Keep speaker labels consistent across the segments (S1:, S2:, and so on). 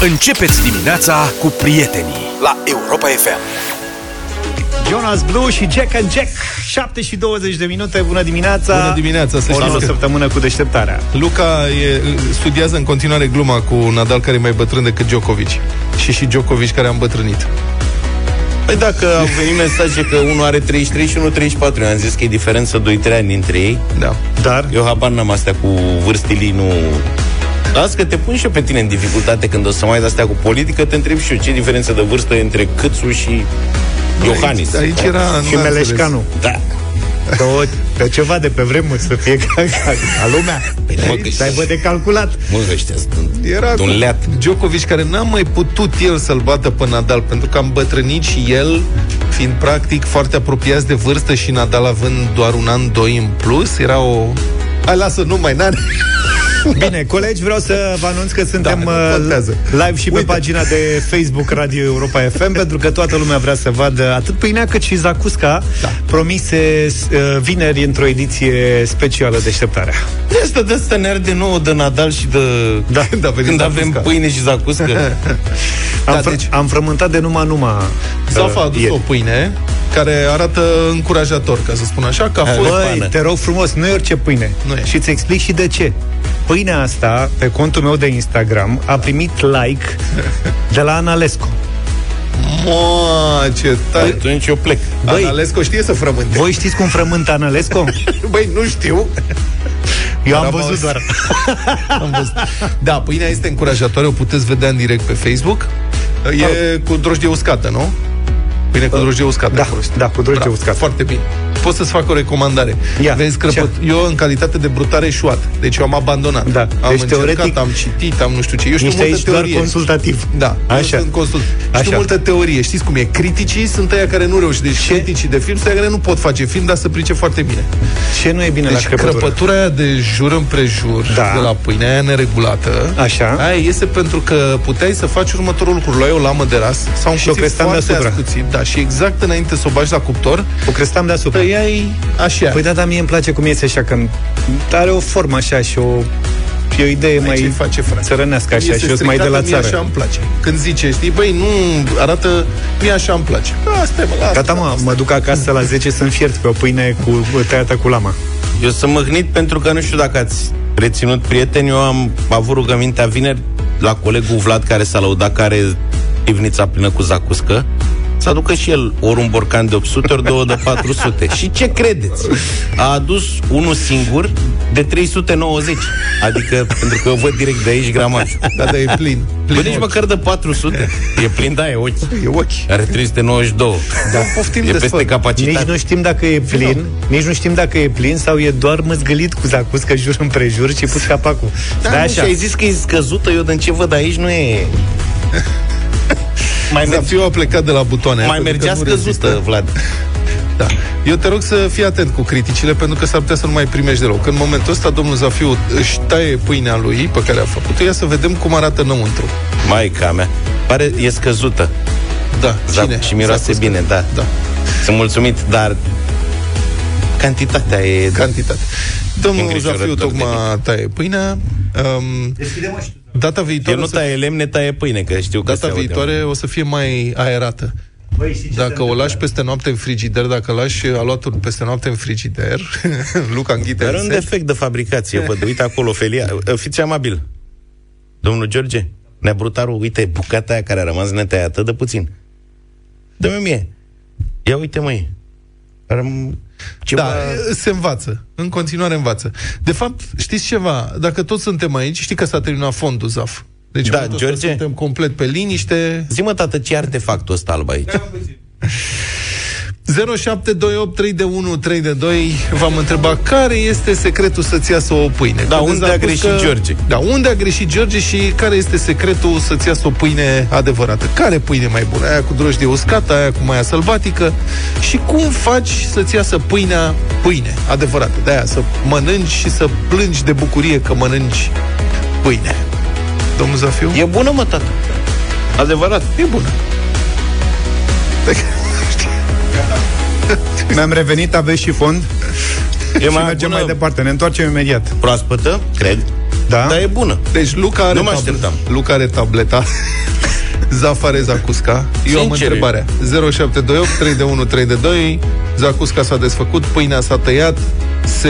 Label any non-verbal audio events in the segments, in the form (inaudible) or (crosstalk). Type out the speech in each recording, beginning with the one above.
S1: Începeți dimineața cu prietenii la Europa FM.
S2: Jonas Blue și Jack and Jack 7 și 20 de minute, bună dimineața
S3: Bună dimineața, să
S2: O nouă
S3: știți că
S2: săptămână cu deșteptarea
S3: Luca e, studiază în continuare gluma cu Nadal care e mai bătrân decât Djokovic și și Djokovic care a îmbătrânit.
S4: Păi dacă au venit mesaje că unul are 33 și unul 34, eu am zis că e diferență 2-3 ani dintre ei.
S3: Da.
S2: Dar
S4: Eu habar n-am astea cu vârstilii, nu... Las că te pun și eu pe tine în dificultate când o să mai de astea cu politică, te întreb și eu ce diferență de vârstă e între Câțu și Iohannis.
S3: Aici, aici era...
S2: și
S3: n-am
S2: Meleșcanu
S4: Da.
S2: Două, pe ceva de pe vremuri să fie ca, ca, ca lumea
S4: Păi mă, că
S2: Să aibă de calculat
S4: Mă, ăștia sunt
S3: înțeles. Era
S4: un
S3: cu
S4: leat.
S3: Djokovic care n-a mai putut el să-l bată pe Nadal pentru că a îmbătrânit și el fiind practic foarte apropiați de vârstă și Nadal având doar un an, doi în plus, era o... Hai, lasă, nu mai, n-are... (laughs)
S2: Bine, colegi, vreau să vă anunț că suntem
S3: nu
S2: uh,
S3: contează.
S2: live și pe
S3: Uite.
S2: pagina de Facebook Radio Europa FM (laughs) pentru că toată lumea vrea să vadă atât pâinea cât și zacusca
S3: Da.
S2: promise uh, vineri într-o ediție specială deșteptarea.
S4: De asta de asta ne arde nouă de Nadal și de...
S2: Da.
S3: Când a venit
S4: Când avem
S3: Zacusca.
S4: pâine și zacuscă. (laughs)
S2: Am,
S3: Da,
S2: fr-
S3: deci-
S2: am frământat de numai numai
S3: Zafa a adus
S2: ieri.
S3: o pâine care arată încurajator, ca să spun așa, că a fost...
S2: Băi,
S4: pană.
S2: te rog frumos, nu e orice pâine.
S3: Nu e.
S2: Și îți explic și de ce. Pâinea asta, pe contul meu de Instagram, a primit like de la Analescu.
S3: Moa, ce tare!
S4: Atunci eu plec.
S2: Băi.
S3: Analescu știe să frământe.
S2: Voi știți cum frământă Analescu? (laughs)
S3: Băi, nu știu.
S2: Eu
S3: Dar
S2: am
S3: am
S2: văzut
S3: auzit.
S2: doar. (laughs)
S3: Am văzut. Da, pâinea este încurajatoare, o puteți vedea în direct pe Facebook. E cu drojdie uscată, nu? Pâine cu drojdie uscată.
S2: Da,
S3: ai folosit.
S2: da, cu drojdie
S3: Bravo,
S2: uscată.
S3: Foarte bine. Pot să-ți fac o recomandare.
S2: Ia,
S3: Vezi, crăpăt...
S2: ce?
S3: Eu, în calitate de brutare, eșuat. Deci eu am abandonat.
S2: Da.
S3: Am
S2: Deci,
S3: încercat,
S2: teoretic,
S3: am citit, am nu știu ce. Eu știu
S2: Ești
S3: multă
S2: aici doar
S3: teorie.
S2: consultativ.
S3: Da,
S2: Așa.
S3: eu sunt consult. Știu
S2: Așa.
S3: multă teorie. Știți cum e? Criticii sunt aia care nu reușesc. Deci
S2: Ce?
S3: criticii de film sunt aia care nu pot face film, dar să pricep foarte bine.
S2: Ce nu e bine
S3: Deci
S2: la crăpătură?
S3: crăpătura aia de jur împrejur
S2: Da.
S3: de la pâinea aia neregulată
S2: Așa.
S3: Aia iese pentru că puteai să faci următorul lucru Luai o lamă de ras sau un
S2: Și o
S3: cuțit
S2: crestam
S3: foarte
S2: deasupra.
S3: ascuțit Da, și exact înainte să o bagi la cuptor
S2: O crestam deasupra.
S3: Tăiai așa
S2: Păi da, dar mie îmi place cum iese așa, că are o formă așa și o, și o idee
S3: Mai ce
S2: mai
S3: face, frate?
S2: țărănească așa
S3: Este
S2: și eu sunt mai de la
S3: stricată, mie
S2: țară.
S3: așa îmi place Când zice, știi, băi, nu arată Mie așa îmi place Asta e, mă, lasă,
S2: Gata, mă, mă duc acasă la 10 să-mi fiert pe o pâine cu tăiată cu lama.
S4: Eu sunt mâhnit pentru că nu știu dacă ați reținut prieteni, eu am avut rugămintea vineri la colegul Vlad care s-a lăudat că are pivnița plină cu zacuscă să aducă și el ori un borcan de 800, ori două de 400. (laughs) Și ce credeți? A adus unul singur de 390. Adică, pentru că eu văd direct de aici gramajul.
S3: Da, da, e plin, plin
S4: Bă, nici măcar de 400. E plin, da, e ochi.
S3: E ochi
S4: Are 392.
S3: Da, poftim
S4: E
S3: de
S4: peste
S3: sfăr.
S4: capacitate.
S2: Nici nu știm dacă e plin, nici nu știm dacă e plin sau e doar măzgălit cu zacuscă jur împrejur și pus capacul.
S4: Da,
S2: Da,
S4: nu, și
S2: așa.
S4: ai zis că e scăzută, eu din ce văd aici nu e... Mai, merge,
S3: Zafiu a plecat de la butoane
S4: mai
S3: pentru că
S4: mergea
S3: nu
S4: scăzută,
S3: rezistă.
S4: Vlad.
S3: Da. Eu te rog să fii atent cu criticile, pentru că s-ar putea să nu mai primești deloc. În momentul ăsta, domnul Zafiu își taie pâinea lui pe care a făcut-o. Ia să vedem cum arată înăuntru.
S4: Maica mea. Pare, e scăzută.
S3: Da,
S4: Zap,
S3: cine?
S4: și miroase
S3: Zacuscă.
S4: bine, da.
S3: Da,
S4: Sunt mulțumit, dar cantitatea e...
S3: cantitate. Domnul
S4: Îngrijorător
S3: Zafiu
S4: de
S3: tocmai taie pâinea. Um, data
S4: El
S3: viitoare,
S4: nu
S3: o să,
S4: taie lemne, taie pâine, că știu că
S3: data
S4: se aude.
S3: viitoare o să fie mai aerată.
S2: Băi, știi ce
S3: Dacă o lași peste noapte în frigider, dacă lași aluatul peste noapte în frigider, (laughs) Luca înghite
S4: Dar
S3: în
S4: un
S3: set.
S4: defect de fabricație, văd, uite acolo, Felia. Fiți amabil. Domnul George, neabrutarul, uite, bucata aia care a rămas netăiată de puțin. Dă-mi mie. Ia uite, măi. Răm... Ceva...
S3: Da, se învață. În continuare învață. De fapt, știți ceva? Dacă toți suntem aici, știi că s-a terminat fondul ZAF. Deci,
S4: Da,
S3: în momentul ăsta
S4: George?
S3: suntem complet pe liniște.
S4: Zi-mă, tată, ce artefactul ăsta alb aici?
S3: 0728 3 de 1 3 de 2 V-am întrebat care este secretul să-ți iasă o pâine.
S4: Da,
S3: Credeți,
S4: unde a
S3: spus
S4: greșit George?
S3: Da, unde a greșit George și care este secretul să-ți iasă o pâine adevărată? Care pâine mai bună? Aia cu drojdie uscată, aia cu maia sălbatică? Și cum faci să-ți iasă pâinea pâine adevărată? De aia să mănânci și să plângi de bucurie că mănânci pâine. Domnul Zafiu?
S4: E bună, mă, tată. Adevărat.
S3: e bună. (laughs) (laughs)
S2: Mi-am revenit, aveți și fond
S4: E
S2: și
S4: mai
S2: mergem
S4: bună
S2: mai departe. Ne întoarcem imediat.
S4: proaspătă, cred.
S2: Da?
S4: Dar e bună.
S3: Deci Luca are,
S4: Nu mă așteptam.
S3: Luca are tableta. (laughs) Zafare Zacusca. Eu am
S4: Sincer.
S3: întrebarea. 0728 3 de 1 3 de 2. Zacusca s-a desfăcut, pâinea s-a tăiat, se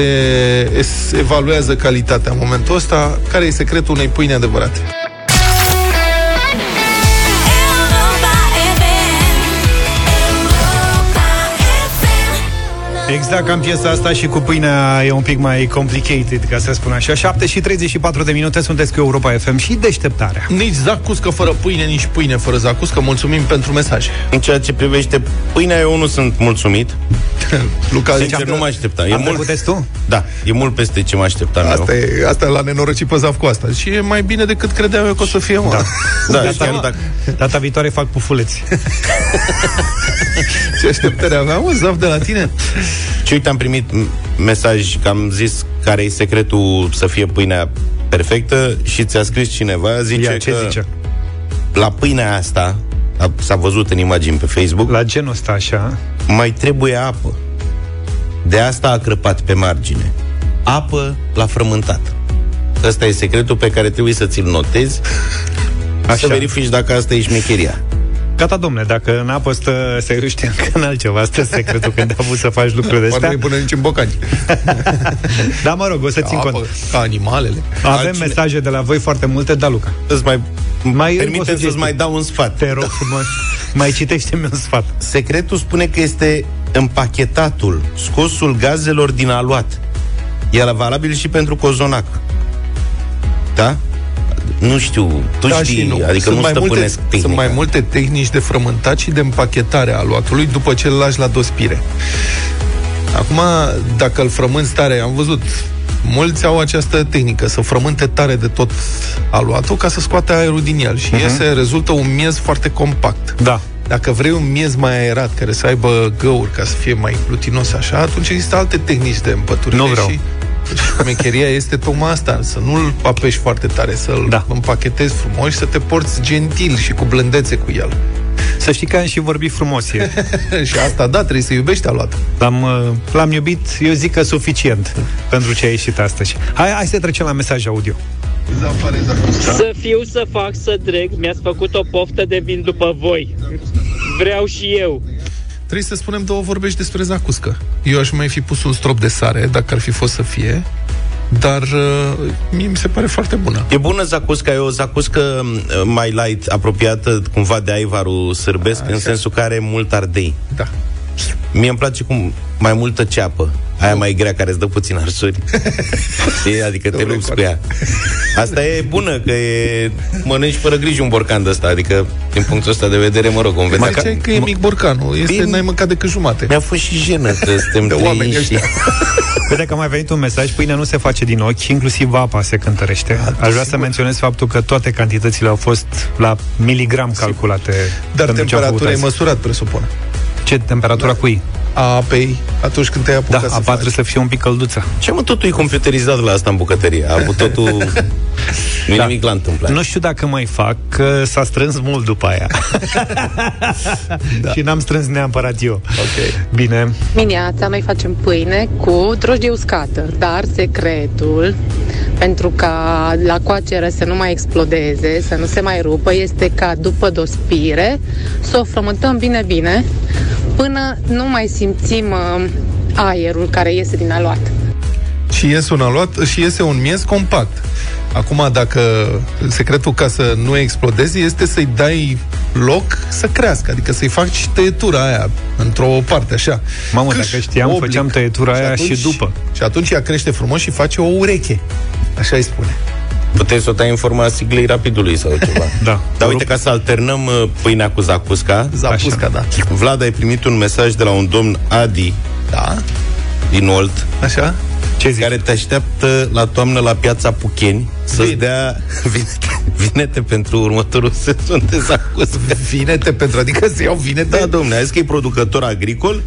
S3: es- evaluează calitatea în momentul ăsta. Care e secretul unei pâini adevărate?
S2: Exact ca în piesa asta și cu pâinea e un pic mai complicated, ca să spun așa. 7 și 34 de minute sunteți cu Europa FM și deșteptarea.
S3: Nici zacuscă fără pâine, nici pâine fără zacuscă. Mulțumim pentru mesaje.
S4: În ceea ce privește pâinea, eu nu sunt mulțumit. (laughs)
S3: Luca
S4: Sincer,
S3: zice
S4: nu mă așteptam. E
S2: Am
S4: mult,
S2: trecut tu?
S4: da, e mult peste ce mă așteptam
S3: Asta
S4: eu.
S3: e, asta e la nenorocit pe Zaf cu asta. Și e mai bine decât credeam eu că o să fie, mă. Da. (laughs)
S4: Da,
S2: Data,
S4: chiar dacă...
S2: data viitoare fac pufuleți. (laughs)
S3: Ce așteptări aveam, mă, Zaf, de la tine?
S4: Și uite, am primit m- mesaj că am zis care e secretul să fie pâinea perfectă și ți-a scris cineva, zice
S2: Ia, ce
S4: că
S2: zice?
S4: la pâinea asta, a- s-a văzut în imagini pe Facebook,
S2: La genul ăsta așa.
S4: mai trebuie apă. De asta a crăpat pe margine. Apă la frământat. Ăsta e secretul pe care trebuie să ți-l notezi Așa. să
S2: Așa.
S4: verifici dacă asta e șmecheria.
S2: Gata, domne, dacă în apă stă, se râște încă în altceva, asta e secretul când ai avut să faci lucruri de
S3: Poate
S2: astea.
S3: nu pune nici în bocani. (laughs)
S2: Da, mă rog, o să țin
S3: Apă,
S2: cont.
S3: ca animalele.
S2: Avem
S4: Altcine-
S2: mesaje de la voi foarte multe, da, Luca.
S4: Îți mai,
S2: Mai
S4: mai
S2: încă o
S4: permite
S2: sugestie.
S4: să-ți mai dau un sfat.
S2: Te rog frumos, mai citește-mi un sfat.
S4: Secretul spune că este împachetatul, scosul gazelor din aluat. E valabil și pentru cozonac. Da? Nu știu, tu
S3: Da
S4: știi,
S3: și nu.
S4: adică
S3: sunt
S4: nu
S3: mai multe,
S4: stăpânesc tehnica.
S3: Sunt mai multe tehnici de frământat și de împachetare a aluatului după ce îl lași la dospire. Acum, dacă îl frămânți tare, am văzut, mulți au această tehnică, să frământe tare de tot aluatul ca să scoate aerul din el și uh-huh. iese, rezultă un miez foarte compact.
S2: Da.
S3: Dacă vrei un miez mai aerat, care să aibă găuri, ca să fie mai glutinos așa, atunci există alte tehnici de împăturire
S2: Nu vreau.
S3: și (laughs) șmecheria este tocmai asta, să nu-l apeși foarte tare, să-l
S2: Da.
S3: împachetezi frumos și să te porți gentil și cu blândețe cu el.
S2: Să știi că am și vorbit frumos ieri. (laughs)
S3: și asta, da, trebuie să iubești aluatul.
S2: L-am, uh, l-am iubit, eu zic că suficient pentru ce a ieșit astăzi. Hai, hai să trecem la mesaj audio.
S5: Să fiu, să fac, să dreg, mi-ați făcut o poftă de vin după voi. Vreau și eu.
S3: Trebuie să spunem două vorbești despre zacuscă. Eu aș mai fi pus un strop de sare, dacă ar fi fost să fie, dar uh, mie mi se pare foarte bună.
S4: E bună zacusca, e o zacuscă m, mai light, apropiată cumva de aivarul sârbesc, în sensul că are mult ardei.
S3: Da.
S4: Mie îmi place cum mai multă ceapă. Aia mai grea care îți dă puțin arsuri. Știi? (laughs) Adică te lupți cu ea. Asta e bună, că e... mănânci fără grijă un borcan de ăsta. Adică, din punctul ăsta de vedere, mă rog, vom vedea.
S3: Mai
S4: Ca...
S3: ziceai că e mic borcanul, este,
S4: Bine.
S3: n-ai mâncat decât jumate.
S4: Mi-a fost și jenă că suntem
S3: De
S4: trei
S3: oameni
S4: și...
S3: ăștia. (laughs)
S2: Vede că a mai venit un mesaj, pâinea nu se face din ochi, inclusiv apa se cântărește. Aș vrea să menționez faptul că toate cantitățile au fost la miligram calculate.
S3: Dar
S2: pentru ce am făcut
S3: temperatura e
S2: azi.
S3: măsurat, presupun.
S2: Ce temperatura cui?
S3: A apei atunci când te-ai
S2: Da,
S3: apucat să
S2: apa
S3: faci.
S2: trebuie să fie un pic călduță.
S4: Ce mă, totul e computerizat la asta în bucătărie. A avut totul... (laughs) Nu
S2: Da.
S4: nimic la întâmplare.
S2: Nu știu dacă mai fac, că s-a strâns mult după aia. (laughs) da. Și n-am strâns neapărat eu.
S3: Ok.
S2: Bine.
S6: Dimineața noi facem pâine cu drojdie uscată, dar secretul pentru ca la coacere să nu mai explodeze, să nu se mai rupă, este ca după dospire să o frământăm bine, bine, până nu mai simțim uh, aerul care iese din aluat.
S3: Și iese un aluat și iese un miez compact. Acum, dacă secretul ca să nu explodeze este să-i dai loc să crească, adică să-i faci tăietura aia într-o parte, așa.
S2: Mamă,
S3: Câș,
S2: dacă știam,
S3: oblic.
S2: făceam tăietura aia și după.
S3: Și atunci ea crește frumos și face o ureche. Așa îi spune.
S4: Puteți să o tai în forma siglei rapidului sau (laughs) ceva.
S2: Da.
S4: Dar uite, ca să alternăm uh, pâinea cu zacusca,
S3: Zapusca, da.
S4: Vlad, ai primit un mesaj de la un domn Adi
S3: Da?
S4: din Olt,
S3: Așa?
S2: Ce zici?
S4: care te așteaptă la toamnă la piața Pucheni să-ți
S3: Bine.
S4: dea (laughs) vinete, vinete pentru următorul sezon de zacuscă.
S3: Vinete pentru, adică să iau vinete?
S4: Da, domne, a zis că e producător agricol,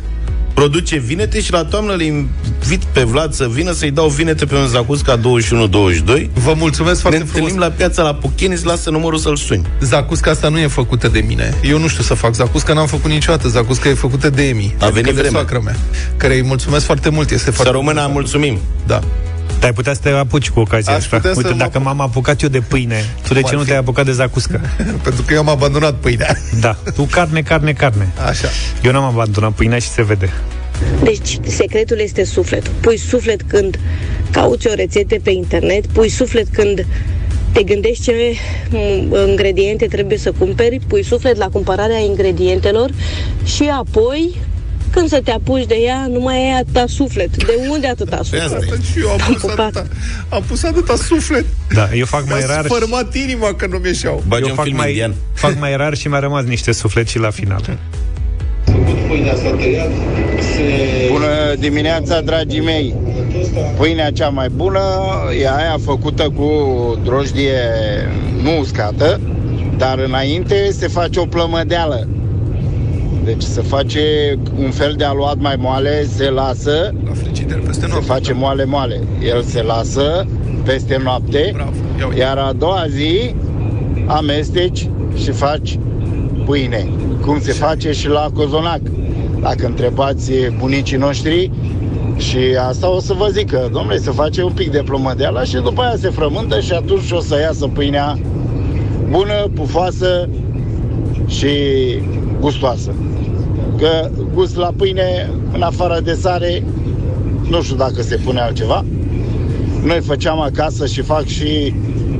S4: produce vinete și la toamnă le invit pe Vlad să vină să-i dau vinete pe un zacusca 21-22.
S3: Vă mulțumesc
S4: Ne
S3: foarte frumos.
S4: întâlnim la piața la Pucheni, îți lasă numărul să-l suni.
S3: Zacusca asta nu e făcută de mine. Eu nu știu să fac zacusca, n-am făcut niciodată. Zacusca e făcută de Emi.
S4: A venit
S3: adică de
S4: vremea.
S3: soacră mea, care îi mulțumesc foarte mult. Este
S4: Să
S3: foarte
S4: rămână,
S3: bună.
S4: mulțumim.
S3: Da.
S2: Dar ai putea să te apuci cu ocazia
S3: Aș
S2: asta.
S3: putea să
S2: Uite,
S3: mă
S2: dacă
S3: apuc.
S2: m-am apucat eu de pâine, tu de
S3: Cum
S2: ce
S3: ar
S2: nu
S3: fi?
S2: te-ai apucat de zacuscă? (laughs)
S3: Pentru că eu am abandonat pâinea.
S2: Da, tu carne, carne, carne.
S3: Așa.
S2: Eu n-am abandonat pâinea și se vede.
S7: Deci, secretul este sufletul. Pui suflet când cauți o rețetă pe internet, pui suflet când te gândești ce m, ingrediente trebuie să cumperi, pui suflet la cumpărarea ingredientelor și apoi, când să te apuci de ea, nu mai ai atâta suflet. De unde atâta suflet?
S3: Asta și eu am pus
S7: pupat.
S3: atâta, am pus atâta suflet.
S2: Da, eu fac mai
S3: Mi-a
S2: rar.
S3: sfărmat inima că nu-mi ieșeau.
S4: Bagi
S2: Eu
S4: un
S2: fac
S4: film
S2: mai,
S4: indian.
S2: fac mai rar și mi-a rămas niște suflet și la final.
S3: Pâinea s-a tăiat, se...
S8: Bună dimineața, dragii mei! Pâinea cea mai bună e aia făcută cu drojdie nu uscată, dar înainte se face o plămădeală. Deci se face un fel de aluat mai moale, se lasă,
S3: La frigider, peste
S8: se
S3: noapte.
S8: face moale-moale. El se lasă peste noapte,
S3: Bravo. Ia uite.
S8: iar a doua zi amesteci și faci pâine. Cum se face și la cozonac. Dacă întrebați bunicii noștri, și asta o să vă zic că, domnule, se face un pic de plămădeala și după aia se frământă și atunci o să iasă pâinea bună, pufoasă și gustoasă. Că gust la pâine, în afară de sare, nu știu dacă se pune altceva. Noi făceam acasă și fac și,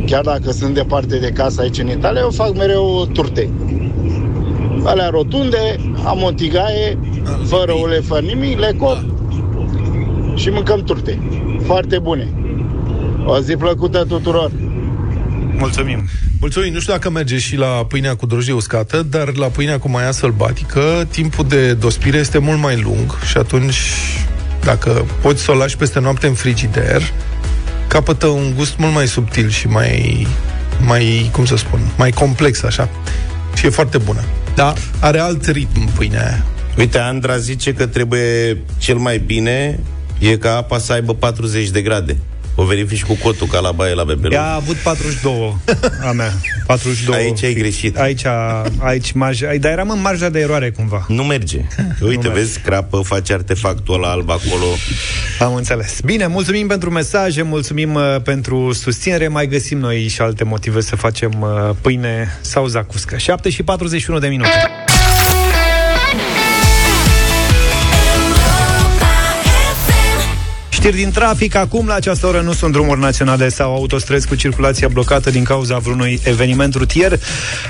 S8: chiar dacă sunt departe de casă aici în Italia, eu fac mereu turte. Alea rotunde, am o tigaie, fără ule, fără nimic, le cop și mâncăm turte. Foarte bune. O zi plăcută tuturor!
S2: Mulțumim.
S3: Mulțumim, nu știu dacă merge și la pâinea cu drojdie uscată, dar la pâinea cu maia sălbatică, timpul de dospire este mult mai lung și atunci, dacă poți să o lași peste noapte în frigider, capătă un gust mult mai subtil și mai, mai cum să spun, mai complex așa. Și e foarte bună. Da, are alt ritm pâinea aia.
S4: Uite, Andra zice că trebuie cel mai bine e ca apa să aibă 40 de grade. O verifici cu cotul ca la baie la bebelul.
S2: Ea a avut 42 a mea. 42.
S4: Aici ai greșit.
S2: Aici, aici marja, dar eram în marja de eroare cumva.
S4: Nu merge. (laughs) Uite,
S2: merge.
S4: vezi, crapă, face artefactul ăla alb acolo.
S2: Am înțeles. Bine, mulțumim pentru mesaje, mulțumim uh, pentru susținere. Mai găsim noi și alte motive să facem uh, pâine sau zacuscă. 7 și 41 de minute. Știri din trafic. Acum, la această oră, nu sunt drumuri naționale sau autostrăzi cu circulația blocată din cauza vreunui eveniment rutier.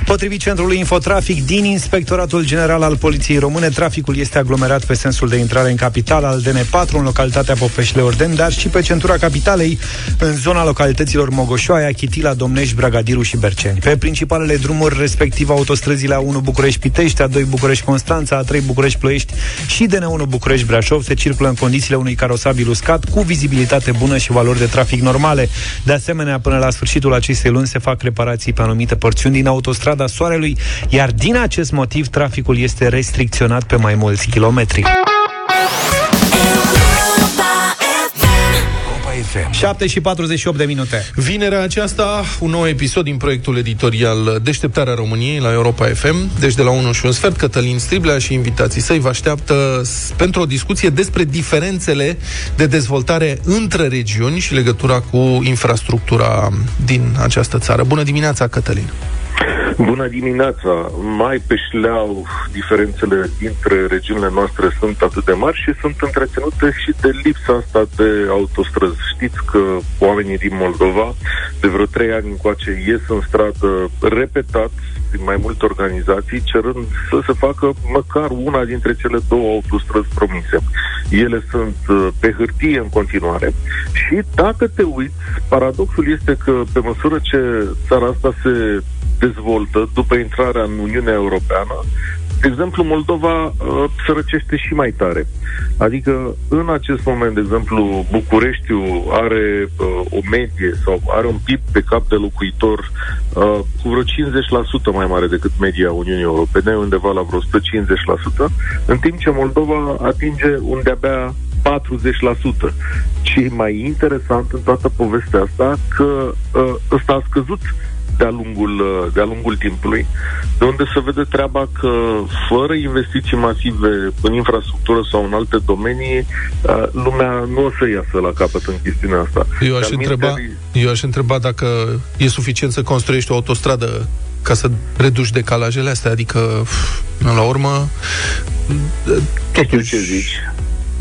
S2: Potrivit Centrului Infotrafic din Inspectoratul General al Poliției Române, traficul este aglomerat pe sensul de intrare în capital al DN4, în localitatea Popeșle Orden, dar și pe centura capitalei, în zona localităților Mogoșoaia, Chitila, Domnești, Bragadiru și Berceni. Pe principalele drumuri, respectiv autostrăzile A1 București-Pitești, A2 București-Constanța, A3 București-Ploiești și DN1 București-Brașov, se circulă în condițiile unui carosabil uscat cu vizibilitate bună și valori de trafic normale. De asemenea, până la sfârșitul acestei luni se fac reparații pe anumite porțiuni din autostrada Soarelui, iar din acest motiv traficul este restricționat pe mai mulți kilometri.
S1: FM.
S2: 7 și 48 de minute.
S3: Vinerea aceasta, un nou episod din proiectul editorial Deșteptarea României la Europa FM. Deci de la 1 și un sfert, Cătălin Striblea și invitații săi vă așteaptă s- pentru o discuție despre diferențele de dezvoltare între regiuni și legătura cu infrastructura din această țară. Bună dimineața, Cătălin!
S9: Bună dimineața! Mai pe șleau diferențele dintre regiunile noastre sunt atât de mari și sunt întreținute și de lipsa asta de autostrăzi. Știți că oamenii din Moldova de vreo trei ani încoace ies în stradă repetat din mai multe organizații cerând să se facă măcar una dintre cele două autostrăzi promise. Ele sunt uh, pe hârtie în continuare și dacă te uiți, paradoxul este că pe măsură ce țara asta se dezvoltă după intrarea în Uniunea Europeană, de exemplu, Moldova uh, se răcește și mai tare. Adică, în acest moment, de exemplu, Bucureștiul are uh, o medie sau are un PIB pe cap de locuitor uh, cu vreo 50% mai mare decât media Uniunii Europene, undeva la vreo 150%, în timp ce Moldova atinge un de-abia 40%. Și mai interesant în toată povestea asta că uh, ăsta a scăzut de-a lungul, uh, de-a lungul timpului, de unde se vede treaba că fără investiții masive în infrastructură sau în alte domenii, uh, lumea nu o să iasă la capăt în chestiunea asta.
S3: Eu aș, întreba, eu aș întreba dacă e suficient să construiești o autostradă ca să reduci decalajele astea, adică, până la urmă...
S9: Știu ce zici.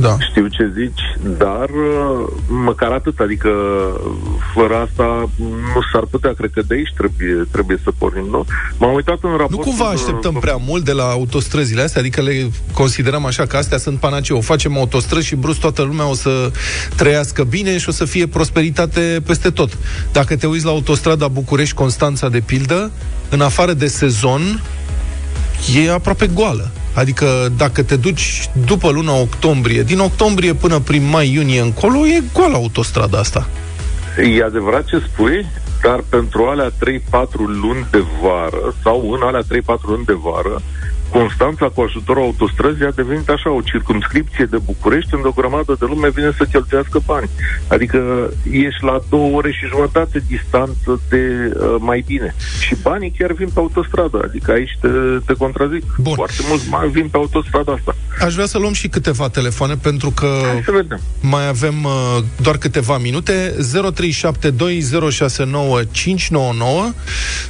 S3: Da.
S9: Știu ce zici, dar uh, măcar atât, adică fără asta nu s-ar putea, cred că de aici trebuie, trebuie să pornim, nu? M-am uitat în raport...
S3: Nu cumva așteptăm prea mult de la autostrăzile astea, adică le considerăm așa că astea sunt panaceu. Facem autostrăzi și brusc toată lumea o să trăiască bine și o să fie prosperitate peste tot. Dacă te uiți la autostrada București-Constanța de pildă, în afară de sezon, e aproape goală. Adică dacă te duci după luna octombrie, din octombrie până prin mai-iunie încolo, e goală autostrada asta.
S9: E adevărat ce spui, dar pentru alea 3-4 luni de vară, sau în alea 3-4 luni de vară, Constanța, cu ajutorul autostrăzii, a devenit așa o circumscripție de București, unde o grămadă de lume vine să cheltuiască bani. Adică ești la două ore și jumătate distanță de uh, mai bine. Și banii chiar vin pe autostradă. Adică aici te, te contrazic.
S3: Bun.
S9: Foarte mulți bani vin pe autostrada asta.
S3: Aș vrea să luăm și câteva telefoane, pentru că
S9: Hai să vedem.
S3: mai avem uh, doar câteva minute. 0372069599.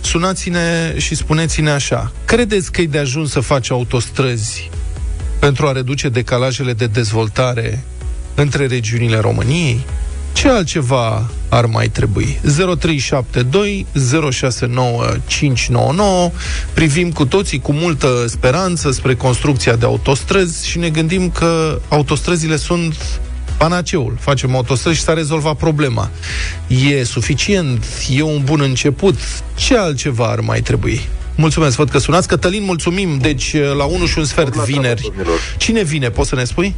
S3: Sunați-ne și spuneți-ne așa. Credeți că e de ajuns să faci autostrăzi pentru a reduce decalajele de dezvoltare între regiunile României? Ce altceva ar mai trebui? 0372 069599 Privim cu toții cu multă speranță spre construcția de autostrăzi și ne gândim că autostrăzile sunt panaceul. Facem autostrăzi și s-a rezolvat problema. E suficient? E un bun început? Ce altceva ar mai trebui? Mulțumesc, văd că sunați. Cătălin, mulțumim. Deci, la 1 și un sfert vineri. Cine vine? Poți să ne spui?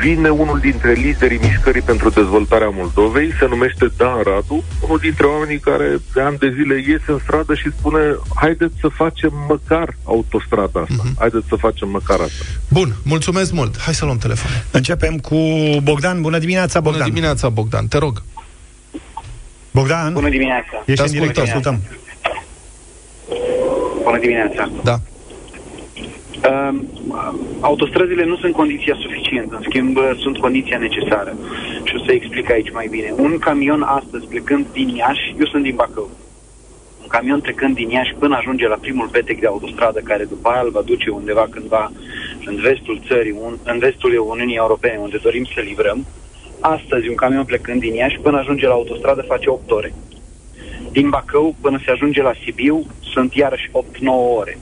S9: Vine unul dintre liderii mișcării pentru dezvoltarea Moldovei, se numește Dan Radu, unul dintre oamenii care de ani de zile iese în stradă și spune haideți să facem măcar autostrada asta. Uh-huh. Haideți să facem măcar asta.
S3: Bun, mulțumesc mult. Hai să luăm telefon.
S2: Începem cu Bogdan. Bună dimineața, Bogdan.
S3: Bună dimineața, Bogdan. Te rog.
S2: Bogdan.
S10: Bună dimineața.
S2: Ești în direct, ascultăm.
S10: Bună dimineața.
S3: Da.
S10: Uh, autostrăzile nu sunt condiția suficientă, în schimb sunt condiția necesară. Și o să explic aici mai bine. Un camion astăzi plecând din Iași, eu sunt din Bacău, un camion trecând din Iași până ajunge la primul petec de autostradă, care după aia îl va duce undeva cândva în vestul țării, un, în vestul Uniunii Europene, unde dorim să livrăm, astăzi un camion plecând din Iași până ajunge la autostradă face 8 ore. Din Bacău până se ajunge la Sibiu sunt iarăși 8-9 ore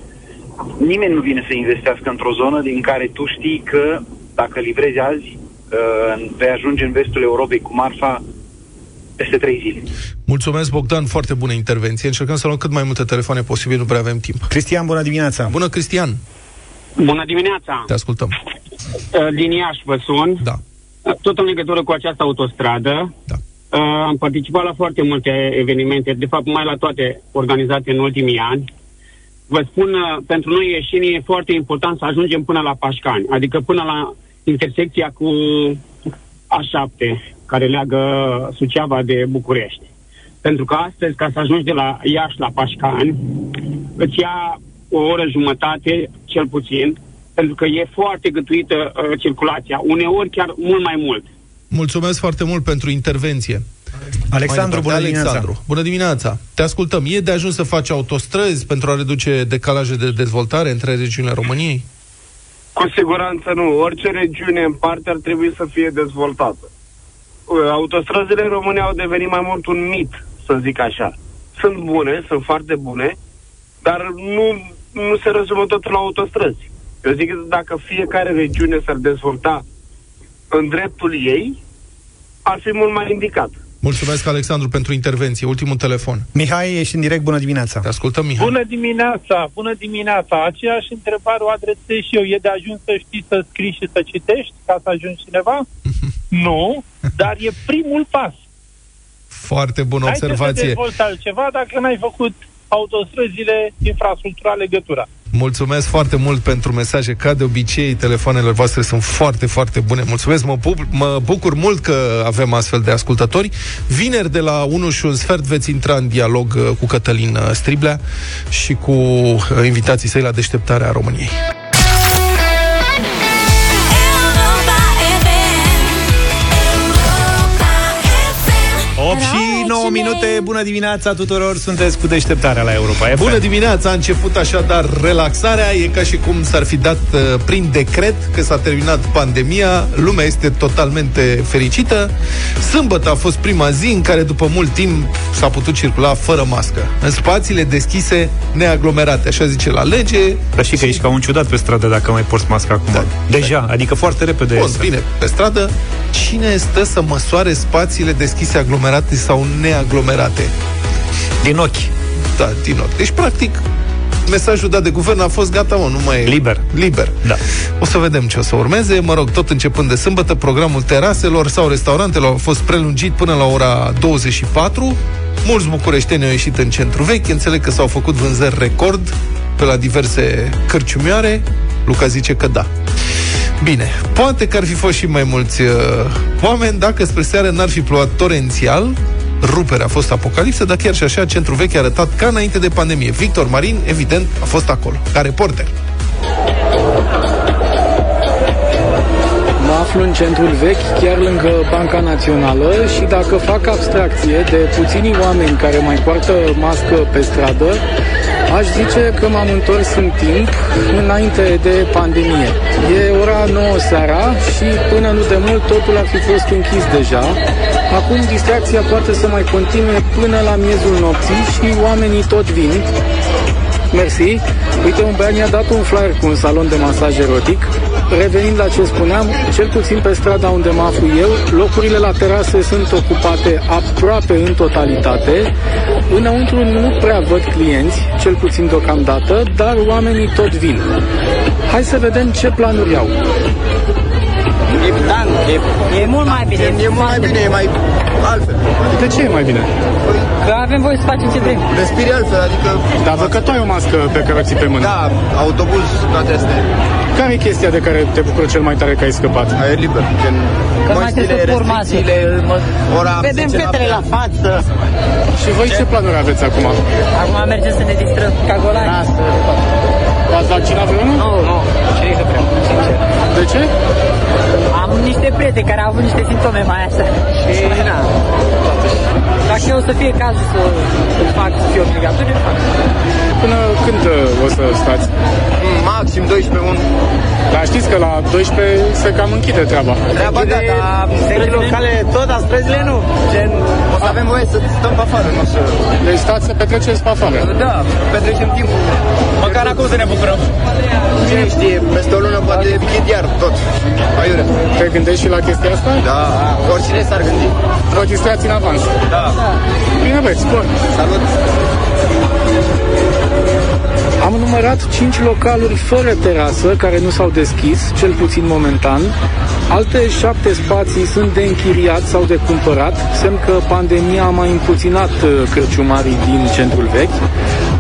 S10: nimeni nu vine să investească într-o zonă din care tu știi că dacă livrezi azi, uh, vei ajunge în vestul Europei cu marfa peste trei zile.
S3: Mulțumesc, Bogdan, foarte bună intervenție. Încercăm să luăm cât mai multe telefoane posibil, nu prea avem timp.
S2: Cristian, bună dimineața!
S3: Bună, Cristian!
S11: Bună dimineața!
S3: Te ascultăm.
S11: Uh, din Iași vă sun.
S3: Da.
S11: Tot în legătură cu această autostradă.
S3: Da.
S11: Uh, am participat la foarte multe evenimente, de fapt mai la toate organizate în ultimii ani vă spun, uh, pentru noi ieșenii e foarte important să ajungem până la Pașcani, adică până la intersecția cu A7, care leagă Suceava de București. Pentru că astăzi, ca să ajungi de la Iași la Pașcani, îți ia o oră jumătate, cel puțin, pentru că e foarte gătuită uh, circulația, uneori chiar mult mai mult.
S3: Mulțumesc foarte mult pentru intervenție.
S2: Alexandru, bună dimineața.
S3: Alexandru, bună dimineața. Te ascultăm. E de ajuns să faci autostrăzi pentru a reduce decalaje de dezvoltare între regiunile României?
S12: Cu siguranță nu. Orice regiune în parte ar trebui să fie dezvoltată. Autostrăzile române au devenit mai mult un mit, să zic așa. Sunt bune, sunt foarte bune, dar nu, nu se rezumă tot la autostrăzi. Eu zic că dacă fiecare regiune s-ar dezvolta în dreptul ei, ar fi mult mai indicat.
S3: Mulțumesc, Alexandru, pentru intervenție. Ultimul telefon.
S2: Mihai, ești în direct. Bună dimineața.
S3: Te ascultăm, Mihai.
S13: Bună dimineața, bună dimineața. Aceeași întrebare o adresez și eu. E de ajuns să știi să scrii și să citești ca să ajungi cineva? (laughs) nu, dar e primul pas.
S3: Foarte bună
S13: Hai
S3: observație.
S13: Hai să altceva dacă n-ai făcut autostrăzile, infrastructura, legătura.
S3: Mulțumesc foarte mult pentru mesaje. Ca de obicei, telefoanele voastre sunt foarte, foarte bune. Mulțumesc, mă, pu- mă bucur mult că avem astfel de ascultători. Vineri de la 1 și un sfert veți intra în dialog uh, cu Cătălin uh, Striblea și cu uh, invitații săi la deșteptarea României.
S2: 9 minute, bună dimineața tuturor, sunteți cu deșteptarea la Europa FM.
S3: Bună dimineața, a început așadar relaxarea, e ca și cum s-ar fi dat uh, prin decret că s-a terminat pandemia, lumea este totalmente fericită. Sâmbătă a fost prima zi în care după mult timp s-a putut circula fără mască, în spațiile deschise neaglomerate, așa zice la lege.
S2: Dar și că ești ca un ciudat pe stradă dacă mai porți masca acum. Da. Deja, adică foarte repede.
S3: Bun,
S2: este.
S3: bine, pe stradă, cine stă să măsoare spațiile deschise aglomerate sau neaglomerate?
S2: Din ochi.
S3: Da, din ochi. Deci, practic, mesajul dat de guvern a fost gata, mă, nu mai e...
S2: Liber.
S3: Liber.
S2: Da.
S3: O să vedem ce o să urmeze. Mă rog, tot începând de sâmbătă, programul teraselor sau restaurantelor a fost prelungit până la ora 24. Mulți bucureșteni au ieșit în centru vechi. Înțeleg că s-au făcut vânzări record pe la diverse cărciumioare. Luca zice că da. Bine, poate că ar fi fost și mai mulți uh, oameni dacă spre seară n-ar fi plouat torențial, ruperea a fost apocalipsă, dar chiar și așa, centrul vechi a arătat ca înainte de pandemie. Victor Marin, evident, a fost acolo, ca reporter.
S14: Mă aflu în centrul vechi, chiar lângă Banca Națională și dacă fac abstracție de puținii oameni care mai poartă mască pe stradă, aș zice că m-am întors în timp înainte de pandemie. E ora 9 seara și până nu de mult totul ar fi fost închis deja. Acum distracția poate să mai continue până la miezul nopții și oamenii tot vin. Mersi. Uite, un băiat mi-a dat un flyer cu un salon de masaj erotic. Revenind la ce spuneam, cel puțin pe strada unde mă aflu eu, locurile la terase sunt ocupate aproape în totalitate. Înăuntru nu prea văd clienți, cel puțin deocamdată, dar oamenii tot vin. Hai să vedem ce planuri au.
S15: Evident, e, e mult mai bine. E, e mult mai bine, e mai altfel.
S14: De ce e mai bine?
S15: Că avem voie să facem ce vrem.
S8: Respiri altfel, adică...
S14: Dar văd că tu ai o mască pe care o ții pe mână.
S8: Da, autobuz, toate astea.
S14: Care e chestia de care te bucură cel mai tare că ai scăpat?
S8: Aer liber, gen
S15: Că mai trebuie să formate.
S8: restricțiile, mă, ora
S15: Vedem
S8: 10
S15: fetele la
S8: noaptea.
S15: față.
S14: Și voi ce planuri aveți acum?
S15: Acum mergem să ne distrăm ca golani.
S14: Ați vaccinat vreunul?
S15: Nu, nu. Ce să vreau, sincer.
S14: De ce?
S15: Am niște prieteni care au avut niște simptome mai așa. Și na. Dacă o să fie cazul să îl fac să fie obligatoriu, îl fac.
S14: Până când uh, o să stați?
S8: Maxim 12 un.
S14: Dar știți că la 12 se cam închide treaba.
S8: Treaba da, dar
S15: Străzile locale, tot, dar străzile nu. Gen,
S8: o să avem voie să stăm pe afară, nu să...
S14: Deci stați să petreceți pe afară.
S8: Da, petrecem timpul.
S15: Măcar acum să ne bucurăm.
S8: Cine știe, peste o lună poate închid iar tot. Aiurea.
S14: Te gândești și la chestia asta?
S8: Da, oricine s-ar gândi.
S14: Vă distrați în avans.
S8: Da.
S14: Bine băieți, spor.
S8: Salut.
S14: Am numărat 5 localuri fără terasă care nu s-au deschis, cel puțin momentan. Alte șapte spații sunt de închiriat sau de cumpărat, semn că pandemia a mai împuținat uh, cârciumarii din centrul vechi.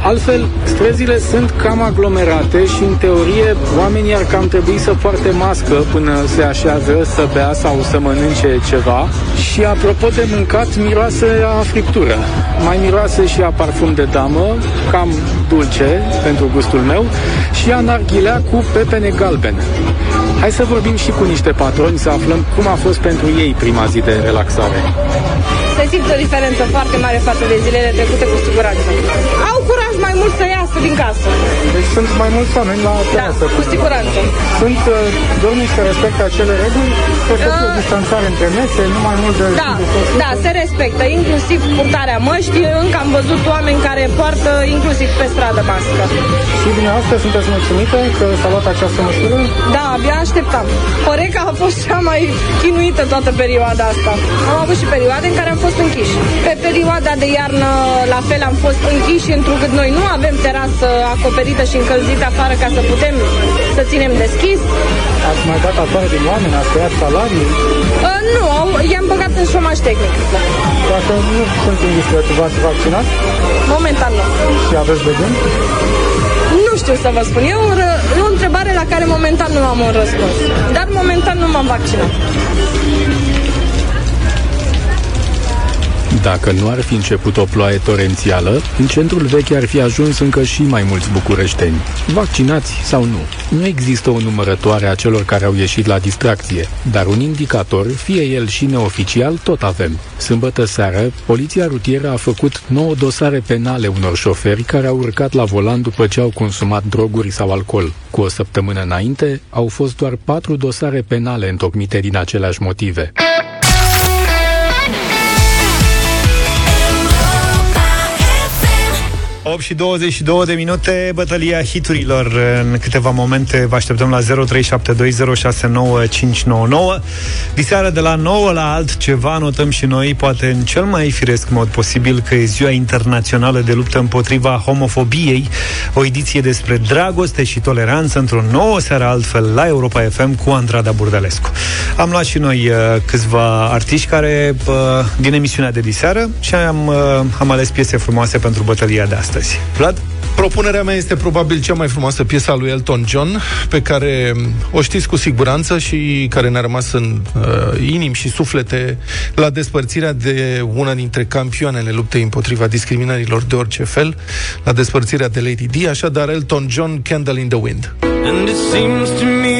S14: Altfel, străzile sunt cam aglomerate și, în teorie, oamenii ar cam trebui să poarte mască până se așează să bea sau să mănânce ceva. Și, apropo de mâncat, miroase a friptură. Mai miroase și a parfum de damă, cam dulce pentru gustul meu, și a narghilea cu pepene galben. Hai să vorbim și cu niște patroni să aflăm cum a fost pentru ei prima zi de relaxare.
S16: Se simte o diferență foarte mare față de zilele trecute cu siguranță. Au curaj mai mult să iasă din casă.
S14: Deci sunt mai mulți oameni la terasă.
S16: Cu siguranță.
S14: Sunt uh, domnii care respectă acele reguli, că să fie o
S16: Uh,
S14: distanțare între mese, nu mai mult de...
S16: Da, da, se respectă, inclusiv purtarea măștii. Încă am văzut oameni care poartă inclusiv pe stradă mască.
S14: Și dumneavoastră sunteți mulțumite că s-a luat această măsură?
S16: Da, abia așteptam. Pare că a fost cea mai chinuită toată perioada asta. Am avut și perioade în care am fost închiși. Pe perioada de iarnă, la fel, am fost închiși, întrucât noi nu Nu avem terasă acoperită și încălzită afară ca să putem să ținem deschis.
S14: Ați mai dat afară din oameni, ați tăiat salarii?
S16: Uh, nu, au- i-am băgat în șomaj tehnic.
S14: Dacă nu sunt indiscret, v-ați vaccinat
S16: Momentan nu.
S14: și aveți de gând?
S16: Nu știu să vă spun. E o, ră- e o întrebare la care momentan nu am un răspuns. Dar momentan nu m-am vaccinat.
S17: Dacă nu ar fi început o ploaie torențială, în centrul vechi ar fi ajuns încă și mai mulți bucureșteni. Vaccinați sau nu? Nu există o numărătoare a celor care au ieșit la distracție, dar un indicator, fie el și neoficial, tot avem. Sâmbătă seară, poliția rutieră a făcut 9 dosare penale unor șoferi care au urcat la volan după ce au consumat droguri sau alcool. Cu o săptămână înainte, au fost doar 4 dosare penale întocmite din aceleași motive.
S2: 8 și 22 de minute, bătălia hiturilor. În câteva momente vă așteptăm la 0372069599. Diseară de la 9 la altceva notăm și noi, poate în cel mai firesc mod posibil, că e ziua internațională de luptă împotriva homofobiei, o ediție despre dragoste și toleranță într-o nouă seară altfel la Europa FM cu Andrada Burdalescu. Am luat și noi uh, câțiva artiști care uh, din emisiunea de diseară și am, uh, am ales piese frumoase pentru bătălia de astăzi. Vlad?
S3: Propunerea mea este probabil cea mai frumoasă piesă a lui Elton John, pe care m, o știți cu siguranță și care ne-a rămas în uh, inimi și suflete la despărțirea de una dintre campioanele luptei împotriva discriminărilor de orice fel, la despărțirea de Lady Di, așadar Elton John, Candle in the Wind.
S18: And it seems to me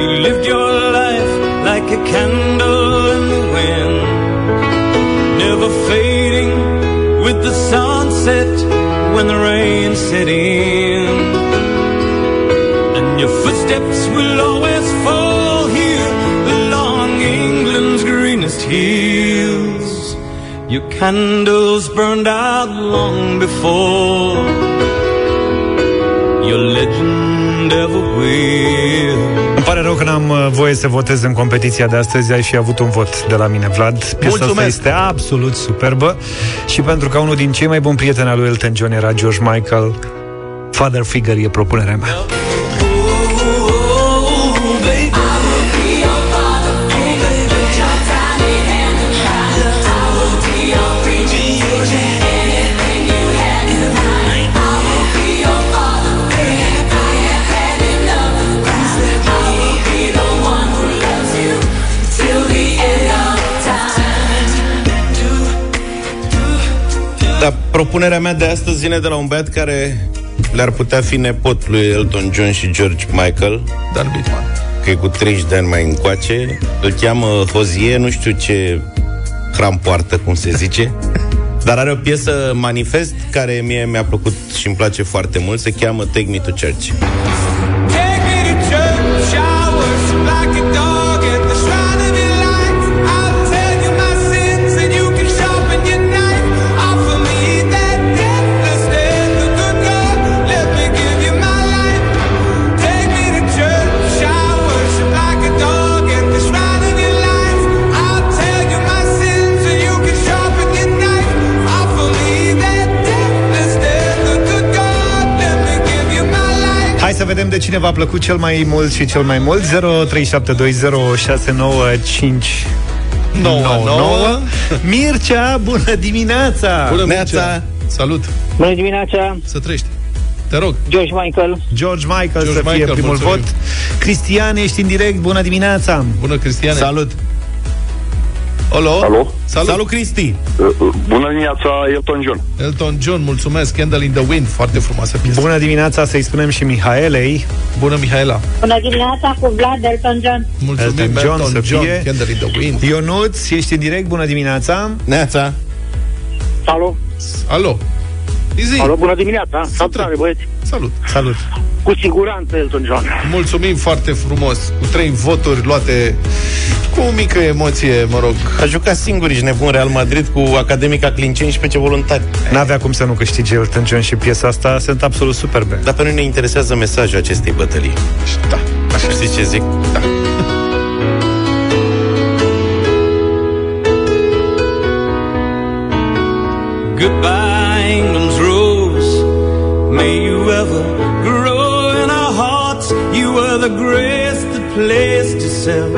S18: you lived your life like a candle in the wind, never fading with the sunset when the rain set in. And your footsteps will always fall here along England's greenest hills. Your candles burned out long before
S2: Îmi pare rău că n-am uh, voie să votez în competiția de astăzi. Ai fi avut un vot de la mine, Vlad. Piesa asta
S3: Mulțumesc!
S2: este absolut superbă. Și pentru că unul din cei mai buni prieteni al lui Elton John era George Michael. Father Figure e propunerea mea
S4: propunerea mea de astăzi vine de la un băiat care le-ar putea fi nepot lui Elton John și George Michael.
S3: Dan Bitman.
S4: Că e cu 30 de ani mai încoace. Îl cheamă Hozie, nu știu ce hram poartă, cum se zice. (laughs) Dar are o piesă manifest care mie mi-a plăcut și îmi place foarte mult. Se cheamă Take Me to Church.
S2: Vedem de cine v-a plăcut cel mai mult și cel mai mult 03720695 99 Mircea, bună dimineața!
S3: Bună, Mircea! Salut!
S15: Bună dimineața!
S3: Să trăiești! Te rog!
S15: George Michael.
S2: George Michael
S3: George
S2: să fie
S3: Michael,
S2: primul
S3: mulțumim.
S2: vot Cristian, ești în direct, bună dimineața!
S3: Bună, Cristiane!
S4: Salut!
S3: Alo?
S19: Alo?
S3: Salut!
S4: Salut, Cristi!
S19: Bună dimineața, Elton John.
S3: Elton John, mulțumesc! Candle in the Wind, foarte frumoasă piesă.
S2: Bună dimineața, să-i spunem și Mihaelei
S3: Bună, Mihaela!
S20: Bună dimineața cu Vlad Elton John.
S3: Mulțumim,
S2: Elton John, să
S3: John,
S2: fie.
S3: Candle in the Wind.
S2: Ionuț, ești în direct, bună dimineața
S4: Neața!
S15: Salut!
S3: Alo! Izi!
S15: Alo, bună dimineața! Salutare, băieți!
S3: Salut!
S2: Salut!
S15: Cu siguranță Elton John.
S3: Mulțumim foarte frumos, cu trei voturi luate cu o mică emoție, mă rog.
S4: A jucat singur, ești nebun Real Madrid cu Academica Clinceni și pe ce voluntari.
S2: N-avea cum să nu câștige Elton John și piesa asta Sunt absolut superbe
S4: Dar pe noi ne interesează mesajul acestei bătălii.
S3: Da, așa
S4: Știți ce zic?
S3: Da.
S18: Goodbye, England's rose. May you ever grow in our hearts. You were the grace placed itself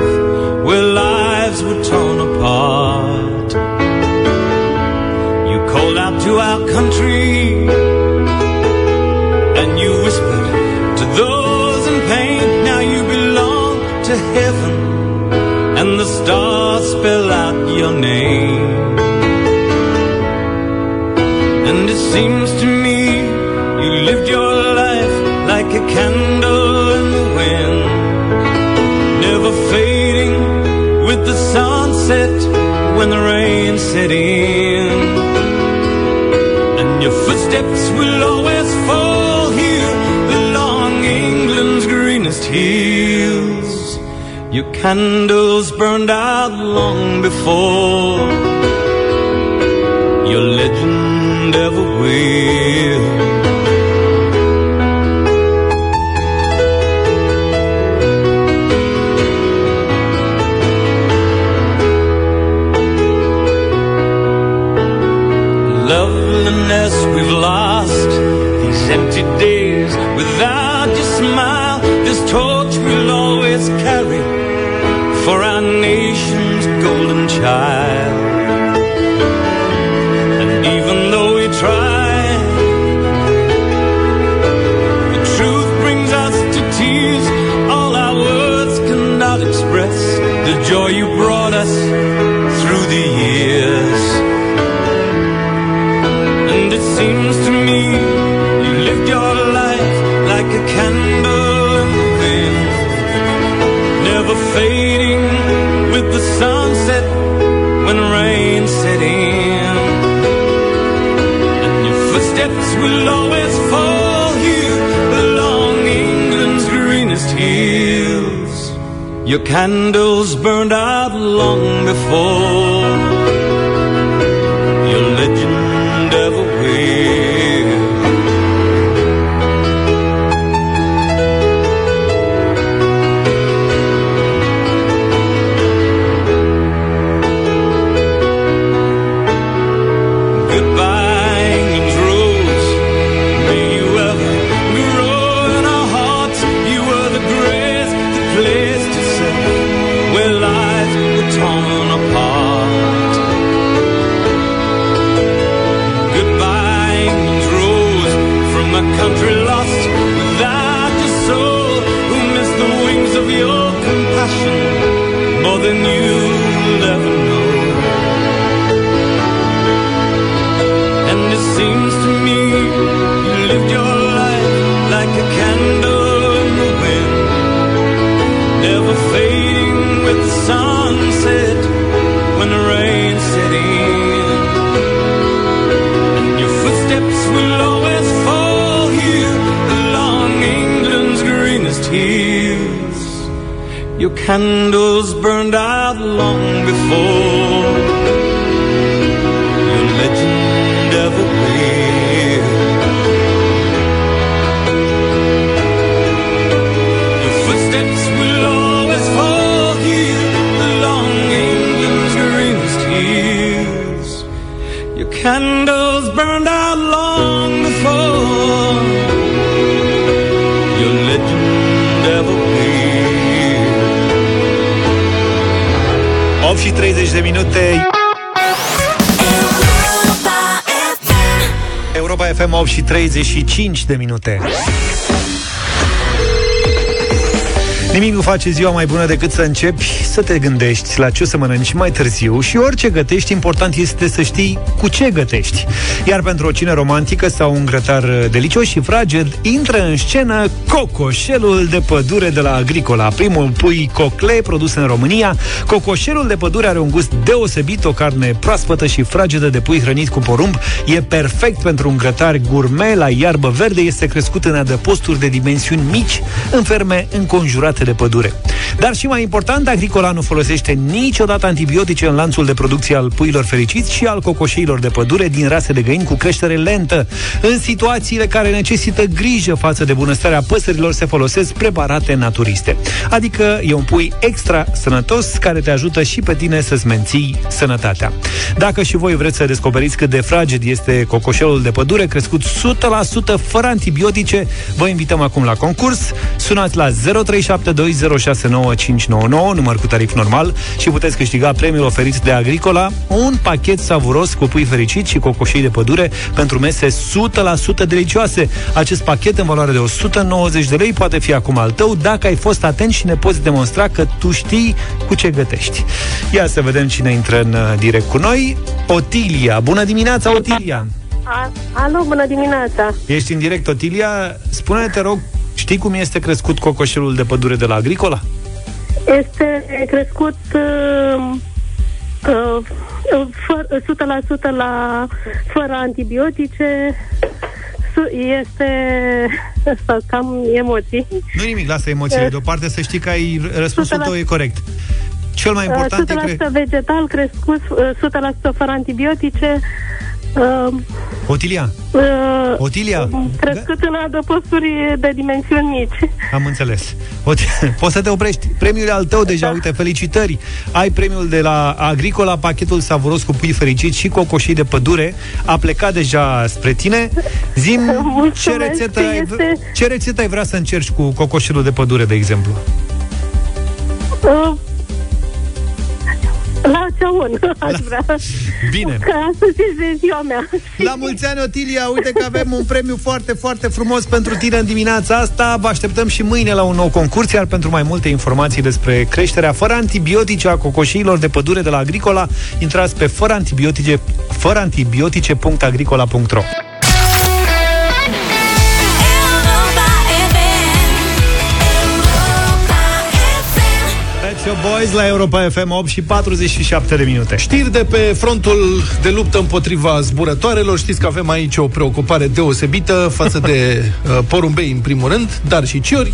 S18: where lives were torn apart. You called out to our country and you whispered to those in pain. Now you belong to heaven and the stars spell out your name. And it seems to me you lived your life like a candle fading with the sunset when the rain set in. And your footsteps will always fall here along England's greenest hills. Your candles burned out long before your legend ever will. We'll always carry for our nation's golden child. And even though we try, the truth brings us to tears. All our words cannot express the joy you the sunset when rain set in. And your footsteps will always fall here along England's greenest hills. Your candles burned out long before than you'll ever know. And it seems to me you lived your life like a candle in the wind, never fading with the sunset when the rain set in. And your footsteps will Your candles burned out long before your legend ever will. Your footsteps will always fall here along England's greenest hills. Your candles
S2: 8 și 30 de minute. Europa FM 8 și 35 de minute Nimic nu face ziua mai bună decât să începi să te gândești la ce o să mănânci mai târziu și orice gătești, important este să știi cu ce gătești. Iar pentru o cină romantică sau un grătar delicios și fraged, intră în scenă cocoșelul de pădure de la Agricola, primul pui cocle produs în România. Cocoșelul de pădure are un gust deosebit, o carne proaspătă și fragedă de pui hrănit cu porumb. E perfect pentru un grătar gourmet la iarbă verde, este crescut în adăposturi de dimensiuni mici, în ferme înconjurate rase de pădure. Dar și mai important, Agricola nu folosește niciodată antibiotice în lanțul de producție al puilor fericiți și al cocoșeilor de pădure din rase de găini cu creștere lentă. În situațiile care necesită grijă față de bunăstarea păsărilor se folosesc preparate naturiste. Adică e un pui extra sănătos care te ajută și pe tine să-ți menții sănătatea. Dacă și voi vreți să descoperiți cât de fraged este cocoșelul de pădure crescut 100% fără antibiotice, vă invităm acum la concurs. Sunați la 0372069599, număr cu tarif normal, și puteți câștiga premiul oferit de Agricola, un pachet savuros cu pui fericit și cocoșei de pădure pentru mese 100% delicioase. Acest pachet în valoare de 190 de lei poate fi acum al tău dacă ai fost atent și ne poți demonstra că tu știi cu ce gătești. Ia să vedem cine intră în uh, direct cu noi. Otilia. Bună dimineața, Otilia!
S21: A, alo, bună dimineața!
S2: Ești în direct, Otilia. Spune-ne, te rog, știi cum este crescut cocoșelul de pădure de la Agricola?
S21: Este crescut uh, uh, fă- 100% la, fără antibiotice. Su- Este asta, cam emoții.
S2: Nu nimic, lasă emoțiile deoparte, să știi că ai răspunsul
S21: 100%.
S2: tău e corect. Cel mai important e
S21: 100%
S2: că...
S21: vegetal crescut, uh, 100% fără antibiotice. Uh,
S2: Otilia,
S21: uh,
S2: Otilia,
S21: crescut în adăposturi de dimensiuni mici.
S2: am înțeles. Ot- (laughs) Poți să te oprești. Premiul e al tău deja, uite, felicitări. Ai premiul de la Agricola, pachetul savuros cu pui fericit și cocoșii de pădure. A plecat deja spre tine. Zim (laughs) ce
S21: Mulțumesc,
S2: rețetă, ai,
S21: este-
S2: ce rețetă ai vrea să încerci cu cocoșelul de pădure, de exemplu?
S21: Uh, la ceaun, (laughs) aș vrea.
S2: Bine.
S21: Că astăzi este ziua mea.
S2: La mulți ani, Otilia! Uite că avem un premiu foarte, foarte frumos pentru tine în dimineața asta. Vă așteptăm și mâine la un nou concurs, iar pentru mai multe informații despre creșterea fără antibiotice a cocoșiilor de pădure de la Agricola, intrați pe fără antibiotice, fără antibiotice.agricola.ro Boys la Europa FM 8 și 47 de minute.
S3: Știri de pe frontul de luptă împotriva zburătoarelor. Știți că avem aici o preocupare deosebită față de (laughs) uh, porumbei, în primul rând, dar și ciori.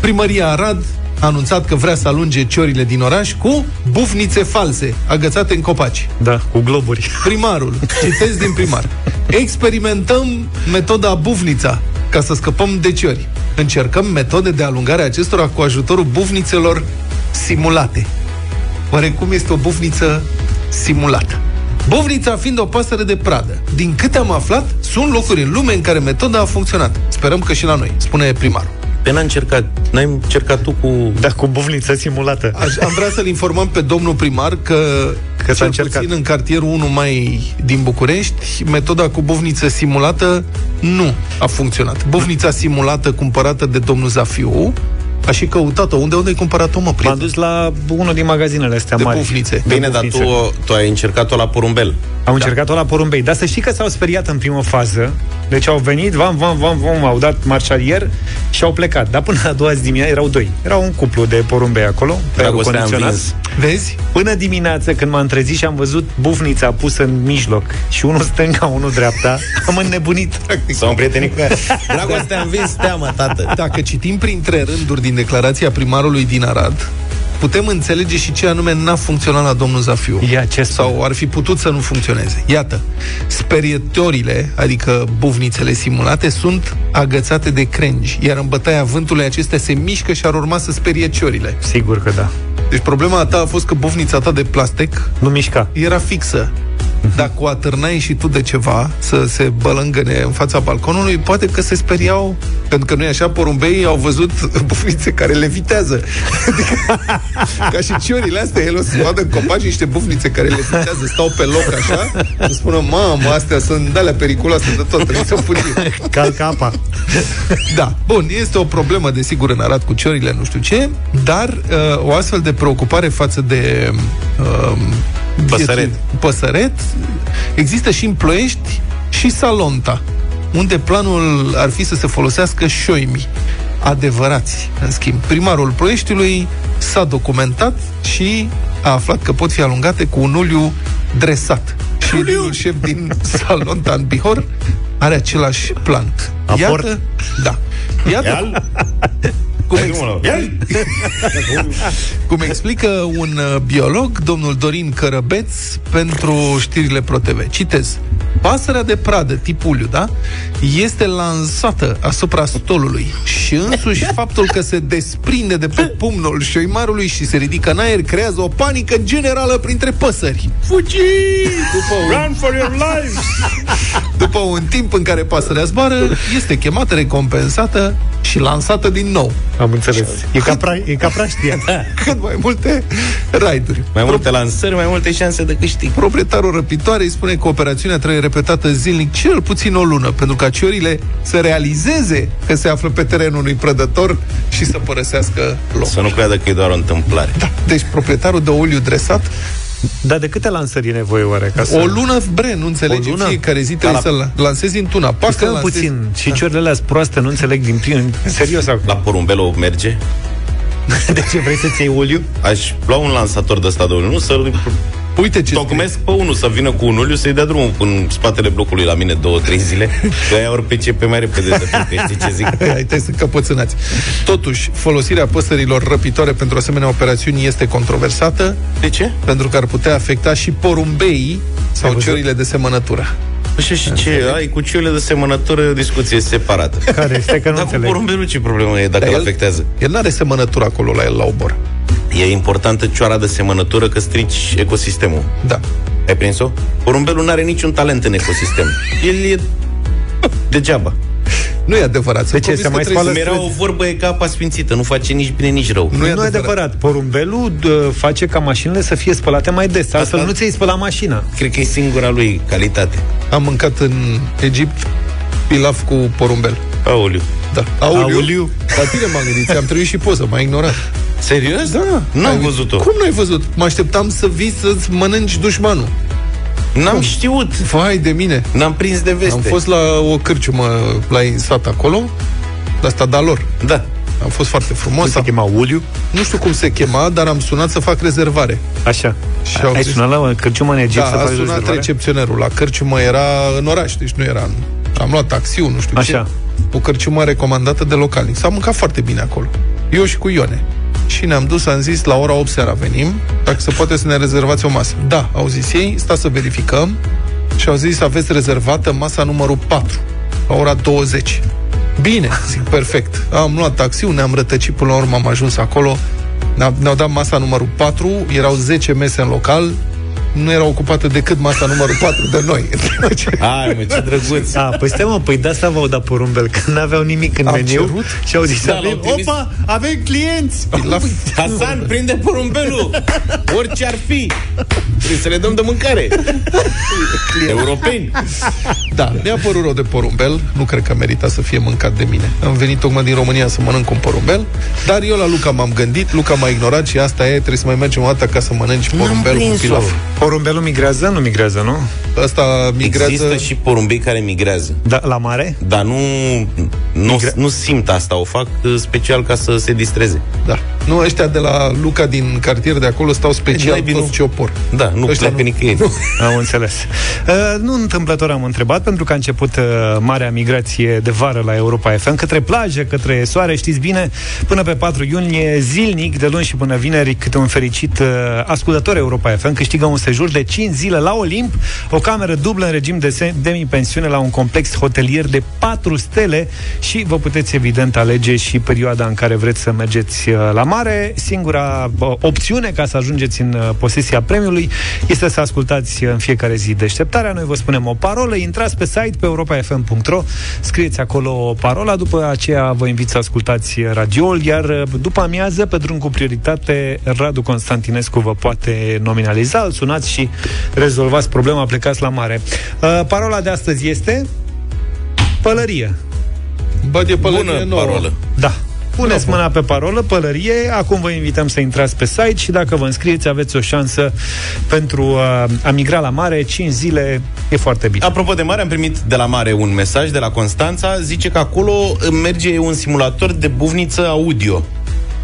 S3: Primăria Arad a anunțat că vrea să alunge ciorile din oraș cu bufnițe false, agățate în copaci.
S2: Da, cu globuri.
S3: Primarul, citesc din primar. Experimentăm metoda bufnița ca să scăpăm de ciori. Încercăm metode de alungare a acestora cu ajutorul bufnițelor simulate. Oare cum este o bufniță simulată? Bufnița fiind o pasăre de pradă. Din câte am aflat, sunt locuri în lume în care metoda a funcționat. Sperăm că și la noi, spune primarul.
S4: Pe n-a încercat, n-ai încercat tu cu...
S2: Da, cu bufniță simulată.
S3: Aș, am vrea să-l informăm pe domnul primar că,
S2: Că s-a
S3: cel
S2: încercat.
S3: puțin în cartierul 1 mai din București, metoda cu bufniță simulată nu a funcționat. Bufnița simulată cumpărată de domnul Zafiu a și căutat-o. Unde, unde ai cumpărat-o, mă, prieten?
S2: M-am dus la unul din magazinele astea
S3: De
S2: mari.
S3: bufnițe.
S2: De
S4: Bine, dar
S2: bufnițe.
S4: tu, tu ai încercat-o la porumbel.
S2: Au încercat-o la porumbei. Dar să știi că s-au speriat în primă fază. Deci au venit, vam, vam, vam, vam, au dat marșarier și au plecat. Dar până a doua zi dimineața erau doi. Era un cuplu de porumbei acolo, pe aerul
S4: Dragostea a
S2: condiționat.
S4: învins.
S3: Vezi?
S2: Până dimineață, când m-am trezit și am văzut bufnița pusă în mijloc și unul stânga, unul dreapta, am înnebunit.
S4: S-au împrietenit cu ea. Dragostea a învins teamă, tată.
S3: Dacă citim printre rânduri din declarația primarului din Arad, putem înțelege și ce anume n-a funcționat la domnul Zafiu.
S2: Ia, ce
S3: Sau ar fi putut să nu funcționeze. Iată, sperietorile, adică buvnițele simulate, sunt agățate de crengi, iar în bătaia vântului acestea se mișcă și ar urma să sperie ciorile.
S2: Sigur că da.
S3: Deci problema ta a fost că bufnița ta de plastic
S2: Nu mișca.
S3: era fixă. Dacă o atârnai și tu de ceva să se bălângăne în fața balconului, poate că se speriau, pentru că nu e așa, porumbeii au văzut (laughs) bufnițe care levitează. Adică, (laughs) ca și ciorile astea, ele o să vadă în copaci niște bufnițe care levitează, stau pe loc așa, să spună, mamă, astea sunt de-alea periculoase de tot, trebuie să fugim.
S2: Calcă apa. (laughs)
S3: Da, bun, este o problemă, desigur, în Arad cu ciorile, nu știu ce, dar uh, o astfel de preocupare față de uh,
S4: Păsăret.
S3: păsăret există și în Ploiești și Salonta, unde planul ar fi să se folosească șoimi adevărați, în schimb. Primarul Ploieștiului s-a documentat și a aflat că pot fi alungate cu un uliu dresat. Și edilul șef din Salonta în Bihor are același plan.
S2: Aport?
S3: Iată, da. Iată, Cum, ex- (laughs) cum explică un uh, biolog, domnul Dorin Cărăbeț, pentru știrile ProTV. Citez. Pasărea de pradă, tip uliu, da? Este lansată asupra stolului și însuși (laughs) faptul că se desprinde de pe pumnul șoimarului și se ridică în aer creează o panică generală printre păsări. Fugi! După un...
S2: Run for your lives! (laughs)
S3: După un timp în care pasărea zboară, este chemată, recompensată și lansată din nou.
S2: Am înțeles. E ca, pra- e ca praștia. (laughs)
S3: Cât mai multe raiduri.
S4: Mai multe lansări, mai multe șanse de câștig.
S3: Proprietarul răpitoarei spune că operațiunea trebuie repetată zilnic cel puțin o lună, pentru ca ciorile să realizeze că se află pe terenul unui prădător și să părăsească locul.
S4: Să nu creadă că e doar o întâmplare.
S3: Da. Deci proprietarul de uliu dresat
S2: Dar de câte lansări e nevoie oare? Ca să...
S3: o lună, bre, nu înțelegi,
S2: O
S3: în
S2: lună?
S3: fiecare zi
S2: Ca
S3: trebuie
S2: la-
S3: să-l lansezi într-una. Pacă
S2: Stai
S3: lansezi...
S2: puțin. Și ciorile alea sunt proaste, nu înțeleg din prim. Serios acum.
S4: La porumbelo merge? (laughs)
S2: De ce vrei să-ți iei uliu?
S4: Aș lua un lansator de ăsta de uliu, nu să
S3: Uite ce
S4: Tocmesc pe unul să vină cu un uliu să-i dea drumul în spatele blocului la mine două, trei zile Că aia ori pe ce pe mai repede de pe știi ce zic? (laughs)
S3: Ai, trebuie să căpățânați. Totuși, folosirea păsărilor răpitoare pentru asemenea operațiuni este controversată.
S4: De ce?
S3: Pentru că ar putea afecta și porumbeii sau
S2: văzut?
S3: ciorile de semănătură.
S4: Așa și ce? Ai cu ciurile de semănătură o discuție separată
S2: Care este că nu
S4: Dar cu
S2: înțeleg.
S4: porumbelul ce problemă e dacă
S3: Dar
S4: îl
S3: el-
S4: afectează?
S3: El n-are semănătură acolo la el la obor.
S4: E importantă cioara de semănătură că strici ecosistemul
S3: Da.
S4: Ai prins-o? Porumbelul nu are niciun talent în ecosistem El e (laughs) degeaba
S3: Nu e adevărat. Sunt
S2: De ce?
S3: convins
S2: Se
S3: că
S2: mai
S3: trebuie
S2: spală
S3: să-
S4: Era o vorbă e ca apa sfințită Nu face nici bine, nici rău
S3: Nu e
S2: Nu e
S3: adevărat.
S2: adevărat. Porumbelul d- face ca mașinile să fie spălate mai des. Altfel
S4: Asta-
S2: nu ți-ai spălat mașina.
S4: Cred că e singura lui calitate
S3: Am mâncat în Egipt pilaf cu porumbel.
S4: Aoliu
S3: Da. Auliu.
S2: Auliu.
S3: La tine m-am gândit, ți-am trebuit și poză, m-ai ignorat.
S4: Serios?
S3: Da.
S4: N-am
S3: Ai-
S4: văzut-o
S3: Cum n-ai văzut? Mă așteptam să vii să-ți mănânci dușmanul.
S4: N-am știut
S3: Vai de mine.
S4: N-am prins de veste
S3: Am fost la o cârciumă la sat acolo, la asta da lor.
S4: Da
S3: A fost foarte
S2: Cum
S3: frumos.
S2: se chema Uliu?
S3: Nu știu cum se chema, dar am sunat să fac rezervare.
S2: Așa.
S3: Și au
S2: Ai
S3: zis-
S2: sunat la o cârciumă în Egipt
S3: Da,
S2: să
S3: a
S2: faci
S3: sunat
S2: rezervare?
S3: recepționerul. La cârciumă era în oraș, deci nu era în... Am luat taxiul, nu știu
S2: Așa.
S3: ce. O cârciumă recomandată de localnic. S-a mâncat foarte bine acolo. Eu și cu Ione. Și ne-am dus, am zis, la ora 8 seara venim, dacă se poate să ne rezervați o masă. Da, au zis ei, sta să verificăm. Și au zis, aveți rezervată masa numărul 4, la ora 20. Bine, zic, perfect. Am luat taxiul, ne-am rătăcit, până la urmă am ajuns acolo. Ne-au ne-au dat masa numărul 4, erau 10 mese în local, nu era ocupată decât masa numărul 4 de noi. (laughs)
S4: Hai mă, ce drăguț
S2: A, păi stai mă, păi de asta v-au dat porumbel, că n-aveau nimic în
S3: Am
S2: meniu
S3: cerut?
S2: și au zis,
S4: Da,
S2: avem,
S4: l-au trimis.
S2: opa, avem clienți!
S3: La
S4: Hasan, prinde porumbelul Orice ar fi Trebuie să le dăm de mâncare Europeni
S3: Da, mi-a părut rău de porumbel, nu cred că merita să fie mâncat de mine. Am venit tocmai din România să mănânc un porumbel, dar eu la Luca m-am gândit, Luca m-a ignorat și asta e, trebuie să mai mergem o dată ca să mănânci porumbel cu
S4: prins-o.
S3: pilaf.
S2: Porumbelul migrează? Nu migrează, nu?
S3: Asta migrează...
S4: Există și porumbei care migrează
S2: Da, la mare?
S4: Dar nu, nu, nu simt asta O fac uh, special ca să se distreze
S3: Da. Nu, ăștia de la Luca din cartier de acolo stau special
S4: Naibii
S3: toți
S4: nu.
S3: ce opor.
S4: Da, nu
S3: Ăștia
S4: pleacă nicăieri (laughs)
S2: Am înțeles. Uh, nu întâmplător am întrebat, pentru că a început uh, marea migrație de vară la Europa FM, către plajă, către soare, știți bine, până pe 4 iunie, zilnic, de luni și până vineri, câte un fericit uh, ascultător Europa FM câștigă un sejur de 5 zile la Olimp, o cameră dublă în regim de se- demi-pensiune la un complex hotelier de 4 stele și vă puteți evident alege și perioada în care vreți să mergeți uh, la mare. Singura uh, opțiune ca să ajungeți în uh, posesia premiului este să ascultați uh, în fiecare zi deșteptarea. Noi vă spunem o parolă, intrați pe site pe europafm.ro, scrieți acolo parola, după aceea vă invit să ascultați radioul, iar uh, după amiază, pe drum cu prioritate, Radu Constantinescu vă poate nominaliza, îl sunați și rezolvați problema, plecați la mare. Uh, Parola de astăzi este pălărie.
S3: Bă, de pălărie
S4: Bună
S3: nouă.
S4: parolă
S2: Da. Puneți mâna pe parolă, pălărie, acum vă invităm să intrați pe site și dacă vă înscrieți aveți o șansă pentru uh, a migra la mare, 5 zile, e foarte bine.
S4: Apropo de mare, am primit de la mare un mesaj de la Constanța Zice că acolo merge un simulator de buvniță audio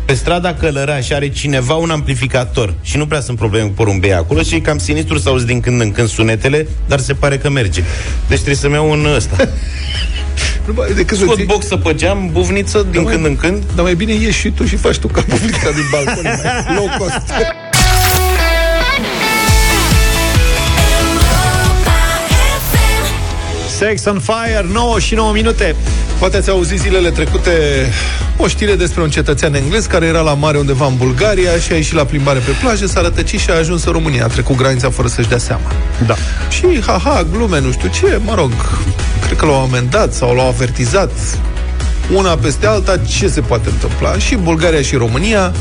S4: pe strada Călăraș are cineva un amplificator și nu prea sunt probleme cu porumbei acolo și e cam sinistru să auzi din când în când sunetele, dar se pare că merge. Deci trebuie să-mi iau un ăsta. (laughs)
S3: Nu, bă, decât să
S4: Scot
S3: ții-
S4: boxă pe geam, buvniță din
S3: Da,
S4: când
S3: mai-
S4: în când.
S3: Dar mai bine ieși și tu și faci tu ca publica din balcon. e mai Low cost.
S2: Sex on Fire, 9 și 9 minute.
S3: Poate ați auzit zilele trecute o știre despre un cetățean englez care era la mare undeva în Bulgaria și a ieșit la plimbare pe plajă, s-a rătăcit și a ajuns în România. A trecut granița fără să-și dea seama.
S2: Da.
S3: Și, haha, glume, nu știu ce, mă rog, cred că l-au amendat sau l-au avertizat una peste alta, ce se poate întâmpla? Și Bulgaria și România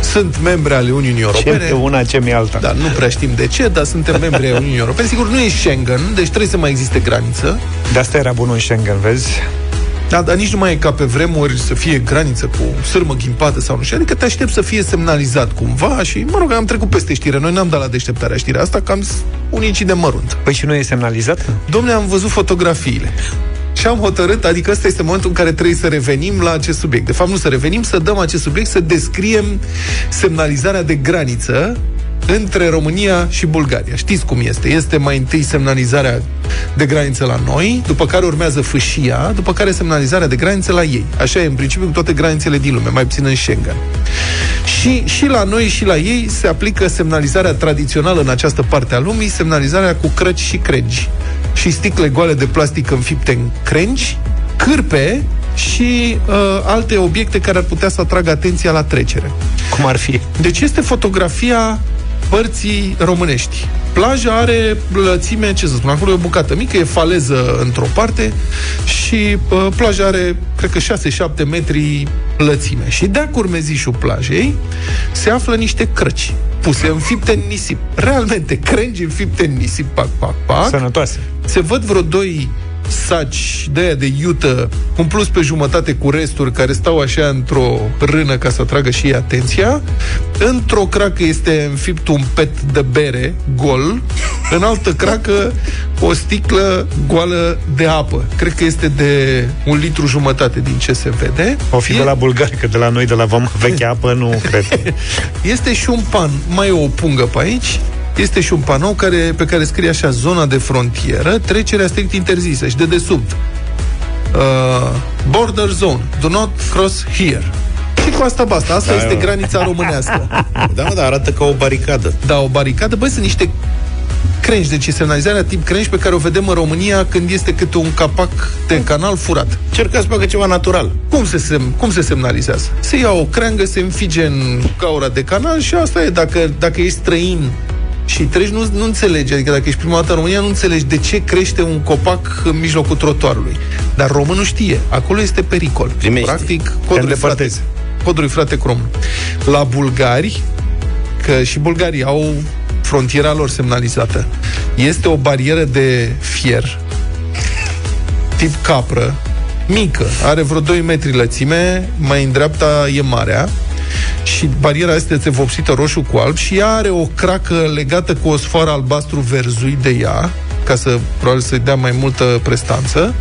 S3: sunt membre ale Uniunii Europene.
S2: Ce una, ce mi alta.
S3: Da, nu prea știm de ce, dar suntem membri ai Uniunii Europene. Sigur, nu e Schengen, deci trebuie să mai existe graniță.
S2: De asta era bunul în Schengen, vezi?
S3: Da, dar nici nu mai e ca pe vremuri să fie graniță cu sârmă ghimpată sau nu știu. Adică te aștept să fie semnalizat cumva și, mă rog, am trecut peste știre. Noi n-am dat la deșteptarea știrea asta, că am zis unicii de mărunt.
S2: Păi și nu e semnalizat?
S3: Domne, am văzut fotografiile. Și am hotărât, adică ăsta este momentul în care trebuie să revenim la acest subiect. De fapt, nu să revenim, să dăm acest subiect, să descriem semnalizarea de graniță între România și Bulgaria. Știți cum este? Este mai întâi semnalizarea de graniță la noi, după care urmează fâșia, după care semnalizarea de graniță la ei. Așa e în principiu cu toate granițele din lume, mai puțin în Schengen. Și, și la noi și la ei se aplică semnalizarea tradițională în această parte a lumii, semnalizarea cu crăci și cregi. Și sticle goale de plastic înfipte în crengi, cârpe și uh, alte obiecte care ar putea să atragă atenția la trecere.
S2: Cum ar fi?
S3: Deci este fotografia părții românești. Plaja are lățime, ce să spun, acolo e o bucată mică, e faleză într-o parte și uh, plaja are, cred că 6-7 metri lățime. Și de-a curmezișul plajei se află niște crăci puse înfipte în nisip. Realmente, crengi înfipte în nisip, pac, pac, pac.
S2: Sănătoase.
S3: Se văd vreo doi saci de aia de iută umpluți pe jumătate cu resturi care stau așa într-o rână ca să atragă și ei atenția. Într-o cracă este înfipt un pet de bere gol, în altă cracă o sticlă goală de apă. Cred că este de un litru jumătate din ce se vede.
S2: O fi de la bulgari, că de la noi, de la Vama Veche Apă, nu cred. (laughs)
S3: Este și un pan, mai e o pungă pe aici, este și un panou care, pe care scrie așa, zona de frontieră, trecerea strict interzisă și de desubt. Uh, border zone, do not cross here. Și cu asta basta, asta
S4: Da,
S3: este
S4: eu-
S3: granița românească. (laughs)
S4: Da, mă, dar arată ca o baricadă.
S3: Da, o baricadă, băi, sunt niște crengi, deci e semnalizarea tip crengi pe care o vedem în România când este câte un capac de canal furat.
S4: Cerca să facă ceva natural.
S3: Cum se, sem- cum se semnalizează? Se ia o creangă, se înfige în gaura de canal și asta e. Dacă, dacă ești străin și treci, nu, nu înțelegi. Adică dacă ești prima dată în România, nu înțelegi de ce crește un copac în mijlocul trotuarului. Dar românul știe. Acolo este pericol.
S4: Primește.
S3: Practic, coduri frate, coduri frate cu român. La bulgari, că și bulgarii au frontiera lor semnalizată, este o barieră de fier tip capră, mică, are vreo 2 metri lățime, mai în dreapta e marea și bariera asta este vopsită roșu cu alb și ea are o cracă legată cu o sfoară albastru verzui de ea, ca să probabil să-i dea mai multă prestanță.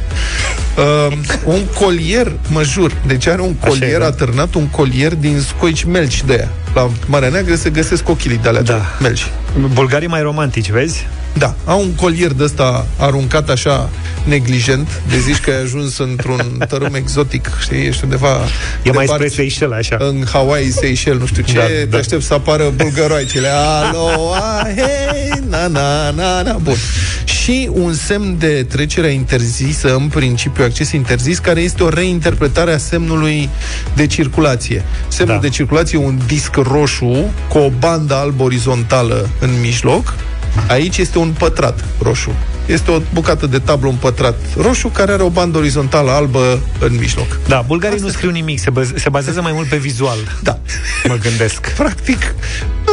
S3: Uh, un colier, mă jur, deci are un
S2: Așa e,
S3: colier
S2: da.
S3: atârnat, un colier din scoici melci de ea. La Marea Neagră se găsesc ochilii de alea
S2: Da.
S3: de melci.
S2: Bulgarii mai romantici, vezi?
S3: Da, au un colier de ăsta aruncat așa neglijent, de zici că ai ajuns într-un (laughs) tărâm exotic, știi, ești undeva
S2: E mai
S3: departe,
S2: spre Seychelles, așa.
S3: în Hawaii, Seychelles, nu știu ce,
S2: Da,
S3: da, te
S2: da.
S3: aștept să apară bulgăroaicele. Alo, a, hei, na, na, na, na. Bun. Și un semn de trecere interzisă, în principiu acces interzis, care este o reinterpretare a semnului de circulație. Semnul
S2: Da.
S3: de circulație e un disc roșu cu o bandă albă orizontală în mijloc. Aici este un pătrat roșu. Este o bucată de tablă, un pătrat roșu, care are o bandă orizontală albă în mijloc.
S2: Da, bulgarii nu scriu nimic, se, baz- se bazează mai mult pe vizual.
S3: Da.
S2: Mă gândesc. (laughs)
S3: Practic,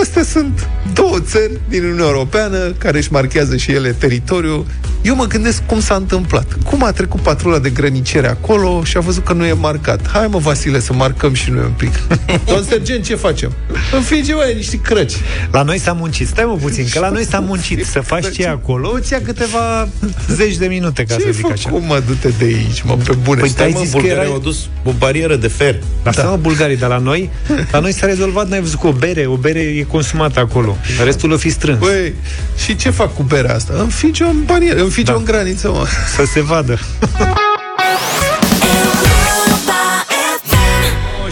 S3: astea sunt două țări din Uniunea Europeană care își marchează și ele teritoriul. Eu mă gândesc cum s-a întâmplat. Cum a trecut patrula de grănicere acolo și a văzut că nu e marcat. Hai mă, Vasile, să marcăm și noi un pic. (laughs) Domn sergent, ce facem? Înfige, mai niște crăci.
S2: La noi s-a muncit. Stai mă puțin, că la noi s-a muncit. Să faci ce e acolo, îți ia câteva zeci de minute, ca
S3: Ce
S2: să
S3: ai
S2: zic așa.
S3: făcut, mă, du-te de aici, mă, pe bune.
S2: Păi
S3: Stai,
S2: ai
S3: mă,
S2: zis că
S3: bulgarii
S2: erai-
S4: Au dus o barieră de fer.
S2: Dar da. bulgarii, dar la noi, (laughs) la noi s-a rezolvat, n-ai văzut cu o bere, o bere e consumată acolo. Restul o fi strâns.
S3: Băi, și ce fac cu berea asta? Înfige-o în barieră, înfige-o
S2: Da.
S3: în graniță, mă.
S2: Să se vadă. (laughs)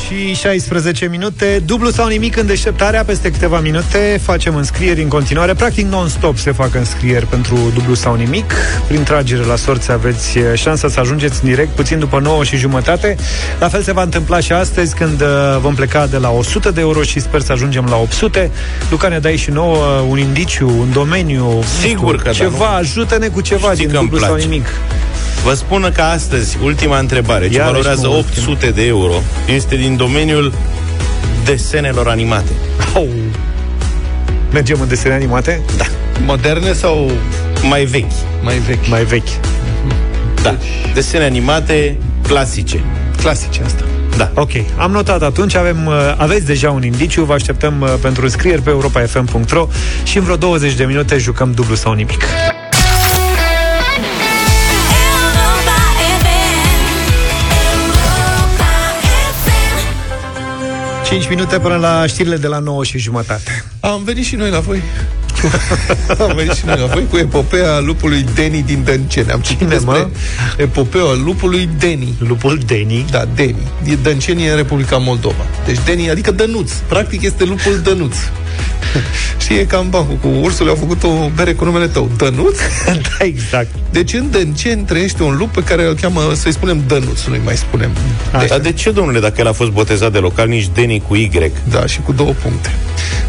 S2: și 16 minute. Dublu sau nimic în deșteptarea Peste câteva minute facem înscrieri în continuare. Practic non-stop se fac înscrieri Pentru dublu sau nimic. Prin tragere la sorți aveți șansa să ajungeți în direct Puțin după 9 și jumătate. La fel se va întâmpla și astăzi Când uh, vom pleca de la 100 de euro Și sper să ajungem la 800 Luca ne dai și nouă un indiciu Un domeniu nu
S4: Sigur
S2: știu,
S4: că da,
S2: Ceva,
S4: nu?
S2: ajută-ne cu ceva
S4: Știi
S2: din
S4: că îmi
S2: dublu sau
S4: place.
S2: nimic
S4: Vă spun că astăzi, ultima întrebare, ce
S2: Iarăși
S4: valorează
S2: mă
S4: 800 de euro, este din domeniul desenelor animate.
S2: Oh. Mergem în desene animate?
S4: Da.
S3: Moderne sau
S4: Mai vechi.
S3: mai vechi?
S2: Mai vechi
S4: Da. Desene animate clasice.
S3: Clasice asta.
S4: Da.
S2: Ok, am notat atunci, avem, uh, aveți deja un indiciu, vă așteptăm uh, pentru înscrieri pe europa.fm.ro și în vreo 20 de minute jucăm dublu sau nimic. 5 minute până la știrile de la 9 și jumătate.
S3: Am venit și noi la voi. (laughs) Am venit și noi la voi cu epopeea lupului Deni din Dănceni. Am citit
S2: Cine,
S3: despre
S2: mă?
S3: epopeea lupului Deni.
S2: Lupul Deni?
S3: Da, Deni. E Dănceni în Republica Moldova. Deci Deni, adică Dănuț. Practic este lupul Dănuț. (laughs) Știi, e cam bancul cu ursul, au făcut o bere cu numele tău. Dănuț? (laughs)
S2: da, exact.
S3: Deci în Dănceni trăiește un lup pe care îl cheamă, să-i spunem Dănuț, nu-i mai spunem.
S4: De, dar de ce, domnule, dacă el a fost botezat de local, nici Deni cu Y?
S3: Da, și cu două puncte.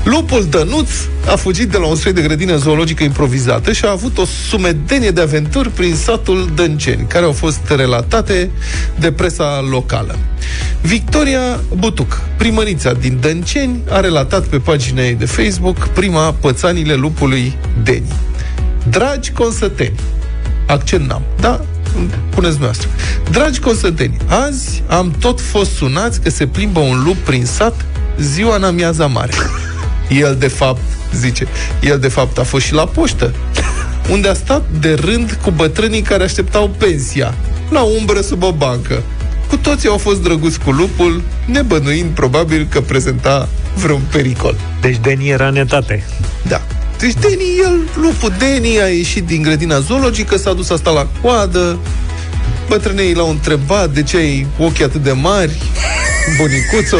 S3: Lupul Dănuț a fugit de la un soi de grădină zoologică improvizată și a avut o sumedenie de aventuri prin satul Dănceni, care au fost relatate de presa locală. Victoria Butuc, primărița din Dănceni, a relatat pe pagina ei de Facebook prima pățanile lupului Deni. Dragi consăteni, accent n-am, da? Puneți noastră. Dragi consăteni, azi am tot fost sunați că se plimbă un lup prin sat ziua în amiaza mare. El, de fapt, zice, el, de fapt, a fost și la poștă, unde a stat de rând cu bătrânii care așteptau pensia, la umbră sub o bancă. Cu toții au fost drăguți cu lupul, nebănuind probabil că prezenta vreun pericol.
S2: Deci Deni era netate.
S3: Da. Deci Deni, el, lupul Deni a ieșit din grădina zoologică, s-a dus asta la coadă, bătrânei l-au întrebat de ce ai ochii atât de mari, bunicuțo.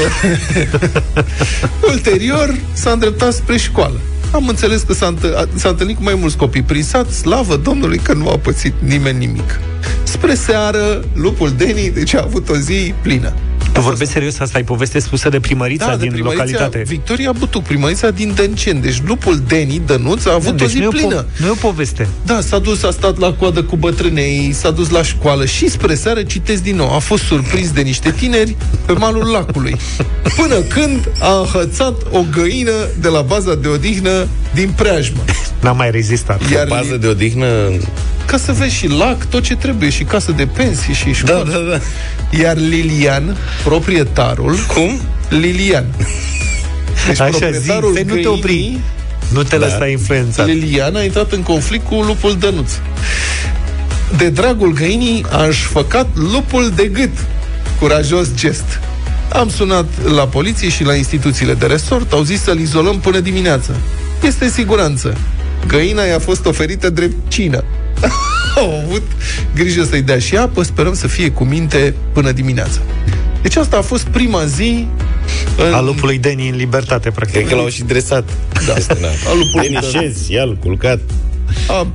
S3: (laughs) Ulterior s-a îndreptat spre școală. Am înțeles că s-a, întă- a- s-a întâlnit cu mai mulți copii prin sat, slavă Domnului că nu a pățit nimeni nimic. Spre seară, lupul Deni, deci a avut o zi plină.
S2: Tu vorbești serios? Asta e poveste spusă de primărița
S3: Da, de
S2: din
S3: primărița
S2: localitate.
S3: Victoria Butuc, primărița din Dănceni. Deci lupul Deni, Dănuț, a avut
S2: deci
S3: o zi
S2: nu e o
S3: plină.
S2: po- nu e o poveste.
S3: Da, s-a dus, a stat la coadă cu bătrânei, s-a dus la școală și spre seară, citesc din nou, a fost surprins de niște tineri pe malul lacului. (laughs) Până când a înhățat o găină de la baza de odihnă din preajmă.
S2: N-a mai rezistat.
S3: Iar
S4: Bază
S3: li-
S4: de odihnă...
S3: ca să vezi și lac, tot ce trebuie, și casă de pensii și școală.
S4: Da, da, da.
S3: Iar Lilian, proprietarul...
S4: Cum?
S3: Lilian. Deci
S2: Așa, zi,
S3: proprietarul
S2: stai, nu te opri.
S3: găinii,
S2: Nu te
S3: Da.
S2: lăsa influențat.
S3: Lilian a intrat în conflict cu lupul Dănuț. De dragul găinii aș înșfăcat lupul de gât. Curajos gest. Am sunat la poliție și la instituțiile de resort, au zis să-l izolăm până dimineață. Este în siguranță. Găina i-a fost oferită drept cină. (laughs) Au avut grijă să-i dea și apă, sperăm să fie cu minte până dimineața. Deci asta a fost prima zi în...
S2: A lupului Deni în libertate, practic.
S4: Cred că l-au și dresat.
S3: Da.
S4: Este, da.
S3: A lupului
S4: Deni,
S3: Dănuț.
S4: șezi, ia-l, culcat.
S3: a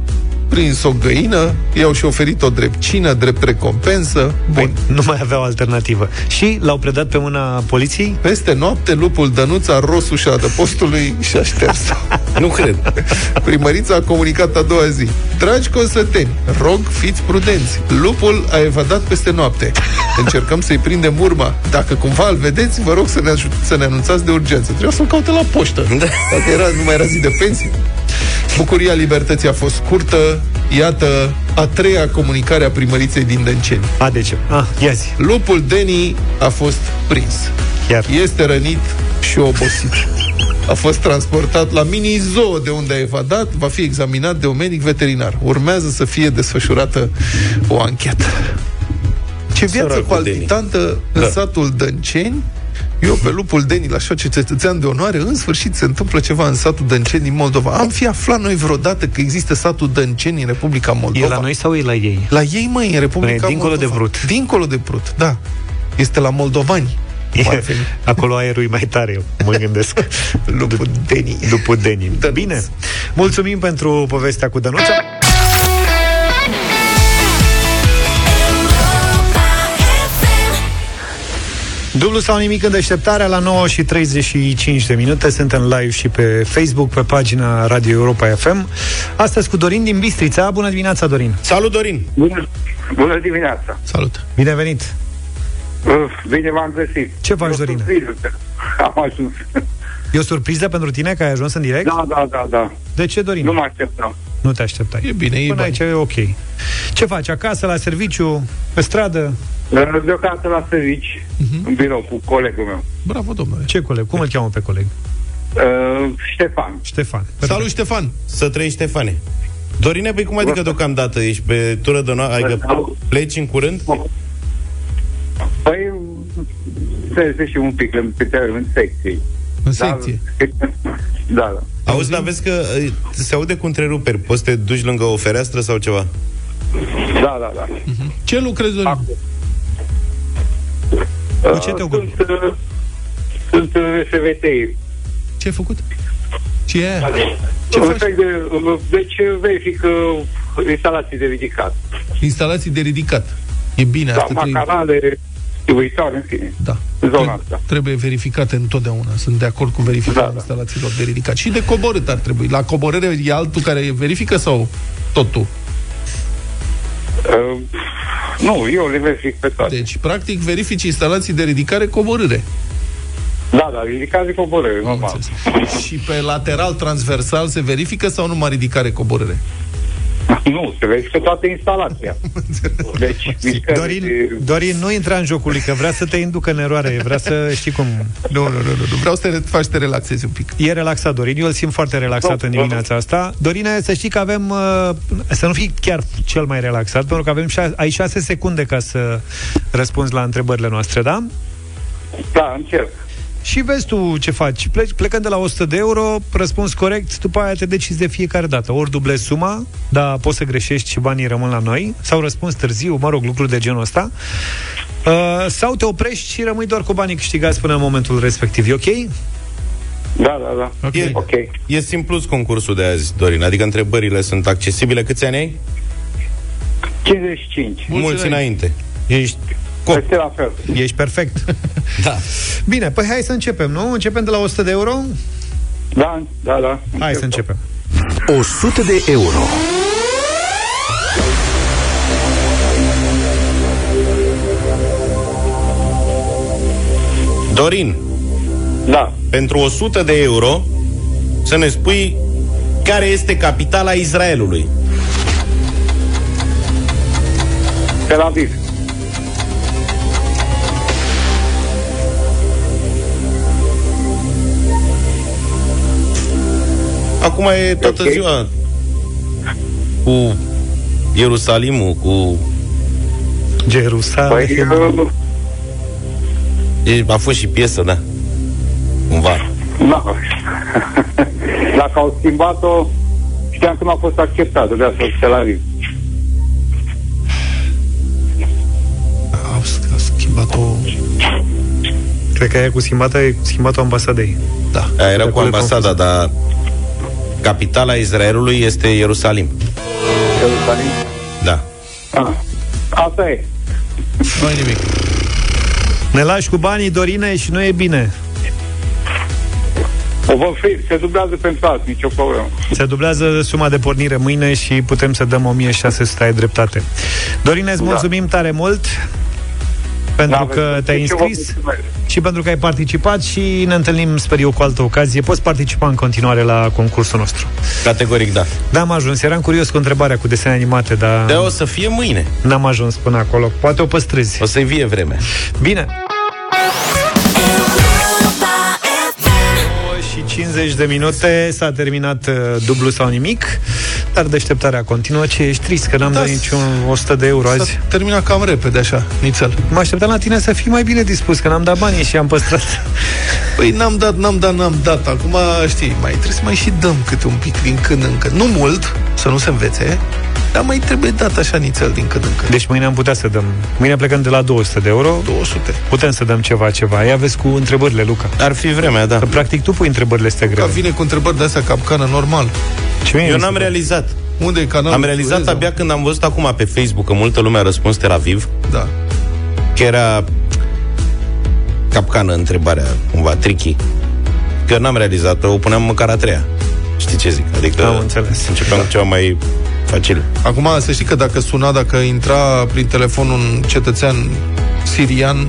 S3: prins o găină, i-au și oferit o drept cină, drept recompensă. Bun.
S2: Nu mai aveau alternativă. Și l-au predat pe mâna poliției?
S3: Peste noapte, lupul Dănuț a ros ușa adăpostului și a șters (laughs)
S4: Nu cred.
S3: Primărița a comunicat a doua zi. Dragi consăteni, rog, fiți prudenți. Lupul a evadat peste noapte. Încercăm să-i prindem urma. Dacă cumva îl vedeți, vă rog să ne, aj- să ne anunțați de urgență. Trebuie să-l caute la poștă. Dacă era, nu mai era zi de pensie. Bucuria libertății a fost scurtă. Iată a treia comunicare a primăriței din Dănceni.
S2: A, de ce? Ah, ia zi.
S3: Lupul Deni a fost prins.
S2: Chiar.
S3: Este rănit și obosit. A fost transportat la mini-zoo de unde a evadat, va fi examinat de un medic veterinar. Urmează să fie desfășurată o anchetă. Ce viață
S4: Săracul Deni.
S3: palpitantă în
S4: Da.
S3: satul Dănceni. Eu pe lupul Deni, la așa cetățean de onoare, în sfârșit se întâmplă ceva în satul Dănceni din Moldova. Am fi aflat noi vreodată că există satul Dănceni în Republica Moldova?
S2: E la noi sau e la ei?
S3: La ei, măi, în Republica
S2: Păi, dincolo
S3: Moldova.
S2: de Prut.
S3: Dincolo de Prut, da. Este la moldovani.
S2: E, acolo aerul e mai tare, mă gândesc. (laughs)
S3: Lupul Deni.
S2: Lupul Deni. Bine. Mulțumim pentru povestea cu Dănuța. Dublu sau nimic în deșteptarea la 9 și 35 de minute. Suntem live și pe Facebook, pe pagina Radio Europa FM. Astăzi cu Dorin din Bistrița. Bună dimineața, Dorin!
S4: Salut, Dorin!
S22: Bună, bună dimineața!
S3: Salut!
S2: Bine venit!
S22: Uh, Bine v-am găsit.
S2: Ce faci, Dorin? (laughs)
S22: Am ajuns.
S2: E o surpriză pentru tine că ai ajuns în direct?
S22: Da, da, da, da.
S2: De ce, Dorin?
S22: Nu mă așteptam.
S2: Nu te așteptai.
S3: E bine, e
S2: Până
S3: bani.
S2: aici e ok. Ce faci? Acasă, la serviciu, pe stradă?
S22: Uh, Deocamdată la servici, în birou cu colegul meu.
S3: Bravo, domnule!
S2: Ce coleg? Cum îl cheamă pe coleg?
S22: Uh, Ștefan.
S2: Ștefan.
S3: Salut, Ștefan!
S4: Să trăiești, Ștefane. Dorine, păi cum adică deocamdată ești pe tură de noapte? Adică pleci în curând?
S22: Păi, se se și un pic în, pe în secție.
S3: În secție?
S22: Da, da.
S4: Auzi, dar vezi că uh, se aude cu întreruperi. Poți să te duci lângă o fereastră sau ceva?
S22: Da, da, da.
S3: Ce lucrezi, Dorin?
S2: Cu ce te ocupi?
S22: Sunt, uh, sunt uh, SVT.
S3: Ce ai făcut? Ce e aia?
S22: Ce faci? De, uh, deci verific uh, instalații de ridicat.
S3: Instalații de ridicat. E bine,
S22: Da,
S3: asta trebuie,
S22: macarale, distribuitoare, în fine.
S3: Da.
S22: În zona asta.
S3: trebuie verificate întotdeaă. Sunt de acord cu verificarea da, instalațiilor de ridicat. Și de coborât ar trebui. La coborâre e altul care verifică sau tot tu?
S22: Uh, nu, eu le verific pe toate.
S3: Deci, practic, verifici instalații de ridicare, coborâre.
S22: Da, da, ridicare coborâre, normal.
S3: Și pe lateral, transversal, se verifică sau numai ridicare, coborâre? (laughs)
S22: Nu, (laughs) se verifică toată instalația. Deci, mișcări
S2: Dorin,
S22: de-
S2: Dorin, nu intra în jocul lui, că vrea să te inducă în eroare, vrea să (laughs) știi cum...
S3: Nu, nu, nu, nu, nu. vreau să te faci să te relaxezi un pic.
S2: E relaxat, Dorin. Eu îl simt foarte relaxat în dimineața asta. Dorine, să știi că avem... uh, Să nu fii chiar cel mai relaxat, pentru că avem șa- ai șase secunde ca să răspunzi la întrebările noastre, da?
S22: Da, încerc.
S2: Și vezi tu ce faci. Pleci, plecând de la 100 de euro, răspuns corect, după aia te decizi de fiecare dată. Ori dublezi suma, dar poți să greșești și banii rămân la noi, sau răspuns târziu, mă rog, lucruri de genul ăsta. Uh, sau te oprești și rămâi doar cu banii câștigați până în momentul respectiv. E ok?
S22: Da, da, da.
S4: E,
S22: ok.
S4: e simplus concursul de azi, Dorin. Adică întrebările sunt accesibile. Câți ani ai?
S22: 55.
S4: Mulți înainte.
S2: Ești
S22: Este la fel.
S2: Ești perfect. (laughs)
S4: da.
S2: Bine, păi hai să începem, nu? Începem de la 100 de euro?
S22: Da, da, da.
S2: Hai să începem.
S1: 100 de euro.
S4: Dorin.
S22: Da.
S4: Pentru 100 de euro să ne spui care este capitala Israelului.
S22: Tel Aviv.
S4: Acum e toată
S22: Ok.
S4: ziua cu Ierusalimul, cu...
S2: Jerusalem.
S22: Păi, uh,
S4: E, a fost și piesă, da. Cumva.
S22: na. (laughs) Dacă au schimbat-o, știam că nu a fost acceptată, de asta Tel Aviv.
S3: Au a schimbat-o...
S2: Cred că aia cu schimbată e schimbat-o ambasadei.
S3: Da.
S4: Aia era cu
S2: Acolo e
S4: ambasada, dar capitala Israelului este Ierusalim.
S22: Ierusalim.
S4: Da.
S22: Ah, asta e.
S3: Nu ai nimic.
S2: Ne lași cu banii, Dorine, și nu e bine.
S22: O vă fi, se dublează pentru alții, nicio problemă.
S2: Se dublează suma de pornire mâine și putem să dăm 1600, ai dreptate. Dorine, îți
S22: Da.
S2: mulțumim tare mult pentru
S22: Da,
S2: că
S22: vă-
S2: te-ai
S22: deci eu vă
S2: înscris
S22: mulțumesc.
S2: și pentru că ai participat și ne întâlnim, sper eu, cu altă ocazie. Poți participa în continuare la concursul nostru.
S4: Categoric, da.
S2: Da, am ajuns. Eram curios cu întrebarea cu desene animate, dar
S4: De o să fie mâine.
S2: n-am ajuns până acolo. Poate o păstrezi.
S4: O să-i vie vreme.
S2: Bine. 50 de minute S-a terminat uh, dublu sau nimic Dar deșteptarea continuă. Ce ești trist că n-am
S3: Da,
S2: dat niciun 100 de euro
S3: S-a
S2: azi?
S3: terminat cam repede așa, nițel.
S2: Mă așteptam la tine să fii mai bine dispus, că n-am dat banii și am păstrat. (laughs)
S3: Păi n-am dat, n-am dat, n-am dat. Acum, știi, mai trebuie să mai și dăm câte un pic din când în când. Nu mult, să nu se învețe, dar mai trebuie dat așa nițel din când în când.
S2: Deci mâine am putea să dăm. Mâine plecăm de la 200 de euro.
S3: 200.
S2: Putem să dăm ceva, ceva. Ia vezi cu întrebările, Luca.
S4: Ar fi vremea, da.
S2: Că practic tu pui întrebările astea
S3: Ca
S2: grele.
S3: vine cu întrebări de astea capcană normal.
S2: Ce mie
S4: Eu
S2: mi se
S4: n-am
S2: pare?
S4: realizat.
S3: Unde e canalul?
S4: Am realizat
S3: Turizm?
S4: abia când am văzut acum pe Facebook că multă lume a răspuns Tel Aviv,
S3: Da.
S4: că era capcană întrebarea, cumva, tricky. Că n-am realizat-o, o puneam măcar a treia. Știi ce zic? Adică
S2: Am înțeles.
S4: începeam cu ceva mai facil.
S3: Acum, să știi că dacă suna, dacă intra prin telefon un cetățean sirian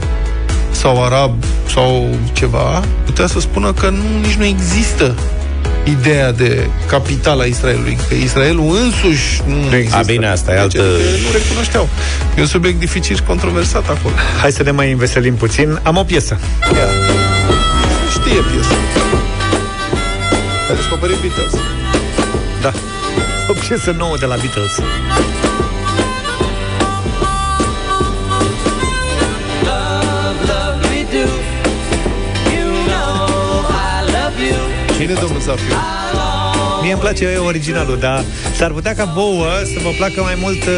S3: sau arab sau ceva, putea să spună că nu, nici nu există ideea de capitala Israelului, că Israelul însuși nu,
S2: Nu există.
S4: A, bine, asta e
S3: Deci,
S4: altă...
S3: adică nu recunoșteau. E un subiect dificil și controversat acolo.
S2: Hai să ne mai înveselim puțin. Am o piesă.
S3: Ia. Știe piesa. A descoperit Beatles.
S2: Da. O piesă nouă de la Beatles.
S3: Cine, domnul Zafiu?
S2: Mie îmi place originalul, dar s-ar putea ca vouă să vă placă mai mult uh,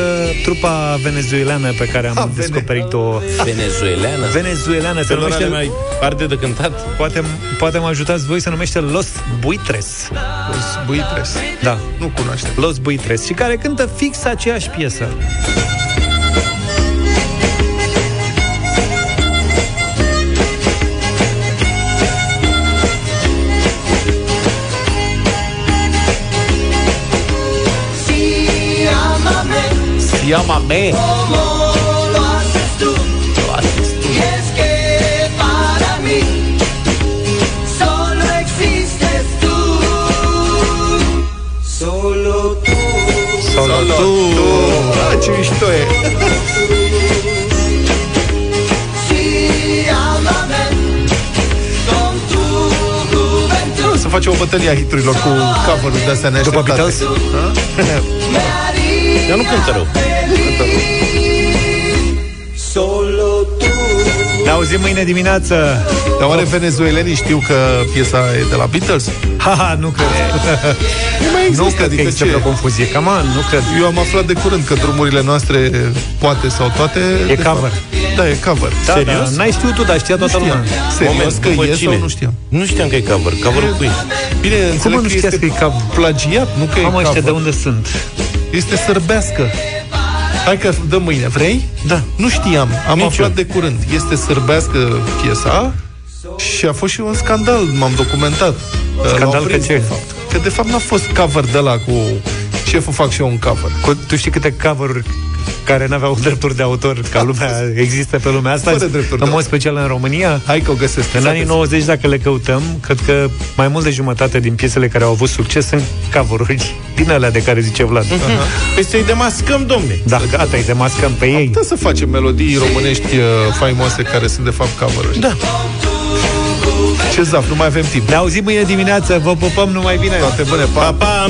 S2: trupa venezuelană pe care am
S3: Ah, vene-
S2: descoperit-o.
S4: Venezueleană?
S2: Venezuelană se
S4: Că nu are
S2: numește...
S4: mai arde de cântat?
S2: Poate, poate mă ajutați voi să numește Los Buitres.
S3: Los Buitres.
S2: Da,
S3: Nu cunoaște.
S2: Los Buitres. Și care cântă fix aceeași piesă.
S3: Llámame.
S2: Solo tu.
S3: Ah, ce mișto e. O să facem o bătălie a hiturilor cu cover-uri de astea
S2: După
S3: neașteptate.
S2: Beatles?
S4: Ea nu cântă rău.
S2: Ne auzim mâine dimineață.
S3: Dar oare venezuelenii știu că piesa e de la Beatles?
S2: Haha, nu cred.
S3: Nu mai
S2: nu cred că există vreo confuzie. Cam an, nu cred.
S3: Eu am aflat de curând că drumurile noastre, poate sau toate...
S2: E
S3: de
S2: cover.
S3: Fapt, da, e cover.
S2: Da,
S4: Serios?
S2: da, n-ai știut tu, dar știa toată lumea.
S3: Serios
S4: Moment,
S3: că
S4: după
S3: e
S4: cine?
S3: sau nu știam?
S4: Nu știam că e cover. Cover cui?
S3: Bine, înțeleg
S2: nu
S3: că
S2: știați
S3: este
S2: că e cover?
S3: plagiat, nu că e
S2: Mamă, ăștia
S3: cover.
S2: de unde sunt?
S3: Este sărbească. Hai că dăm mâine, vrei?
S4: Da.
S3: Nu știam, am
S4: Nici
S3: aflat
S4: eu.
S3: de curând. Este sărbească piesa și a fost și un scandal, m-am documentat.
S2: Scandal
S3: L-au prins,
S2: că ce?
S3: de fapt. Că de fapt n-a fost cover de la cu șeful fac și eu un cover.
S2: Cu, tu știi câte cover care n-aveau drepturi de autor ca lumea există pe lumea asta,
S3: Fără drepturi de
S2: în mod
S3: autor.
S2: special în România.
S3: Hai că o găsesc.
S2: În
S3: Să
S2: anii
S3: găsesc.
S2: 90, dacă le căutăm, cred că mai mult de jumătate din piesele care au avut succes sunt cover-uri din alea de care zice Vlad.
S4: Păi să-i demascăm, domne.
S2: Da, gata, îi demascăm pe ei.
S3: Putem să facem melodii românești uh, faimoase care sunt de fapt cover
S4: Da.
S3: Ce zaf, nu mai avem timp.
S2: Ne auzim mâine dimineață, vă pupăm numai bine.
S3: Toate bune, pa!
S4: Pa, pa!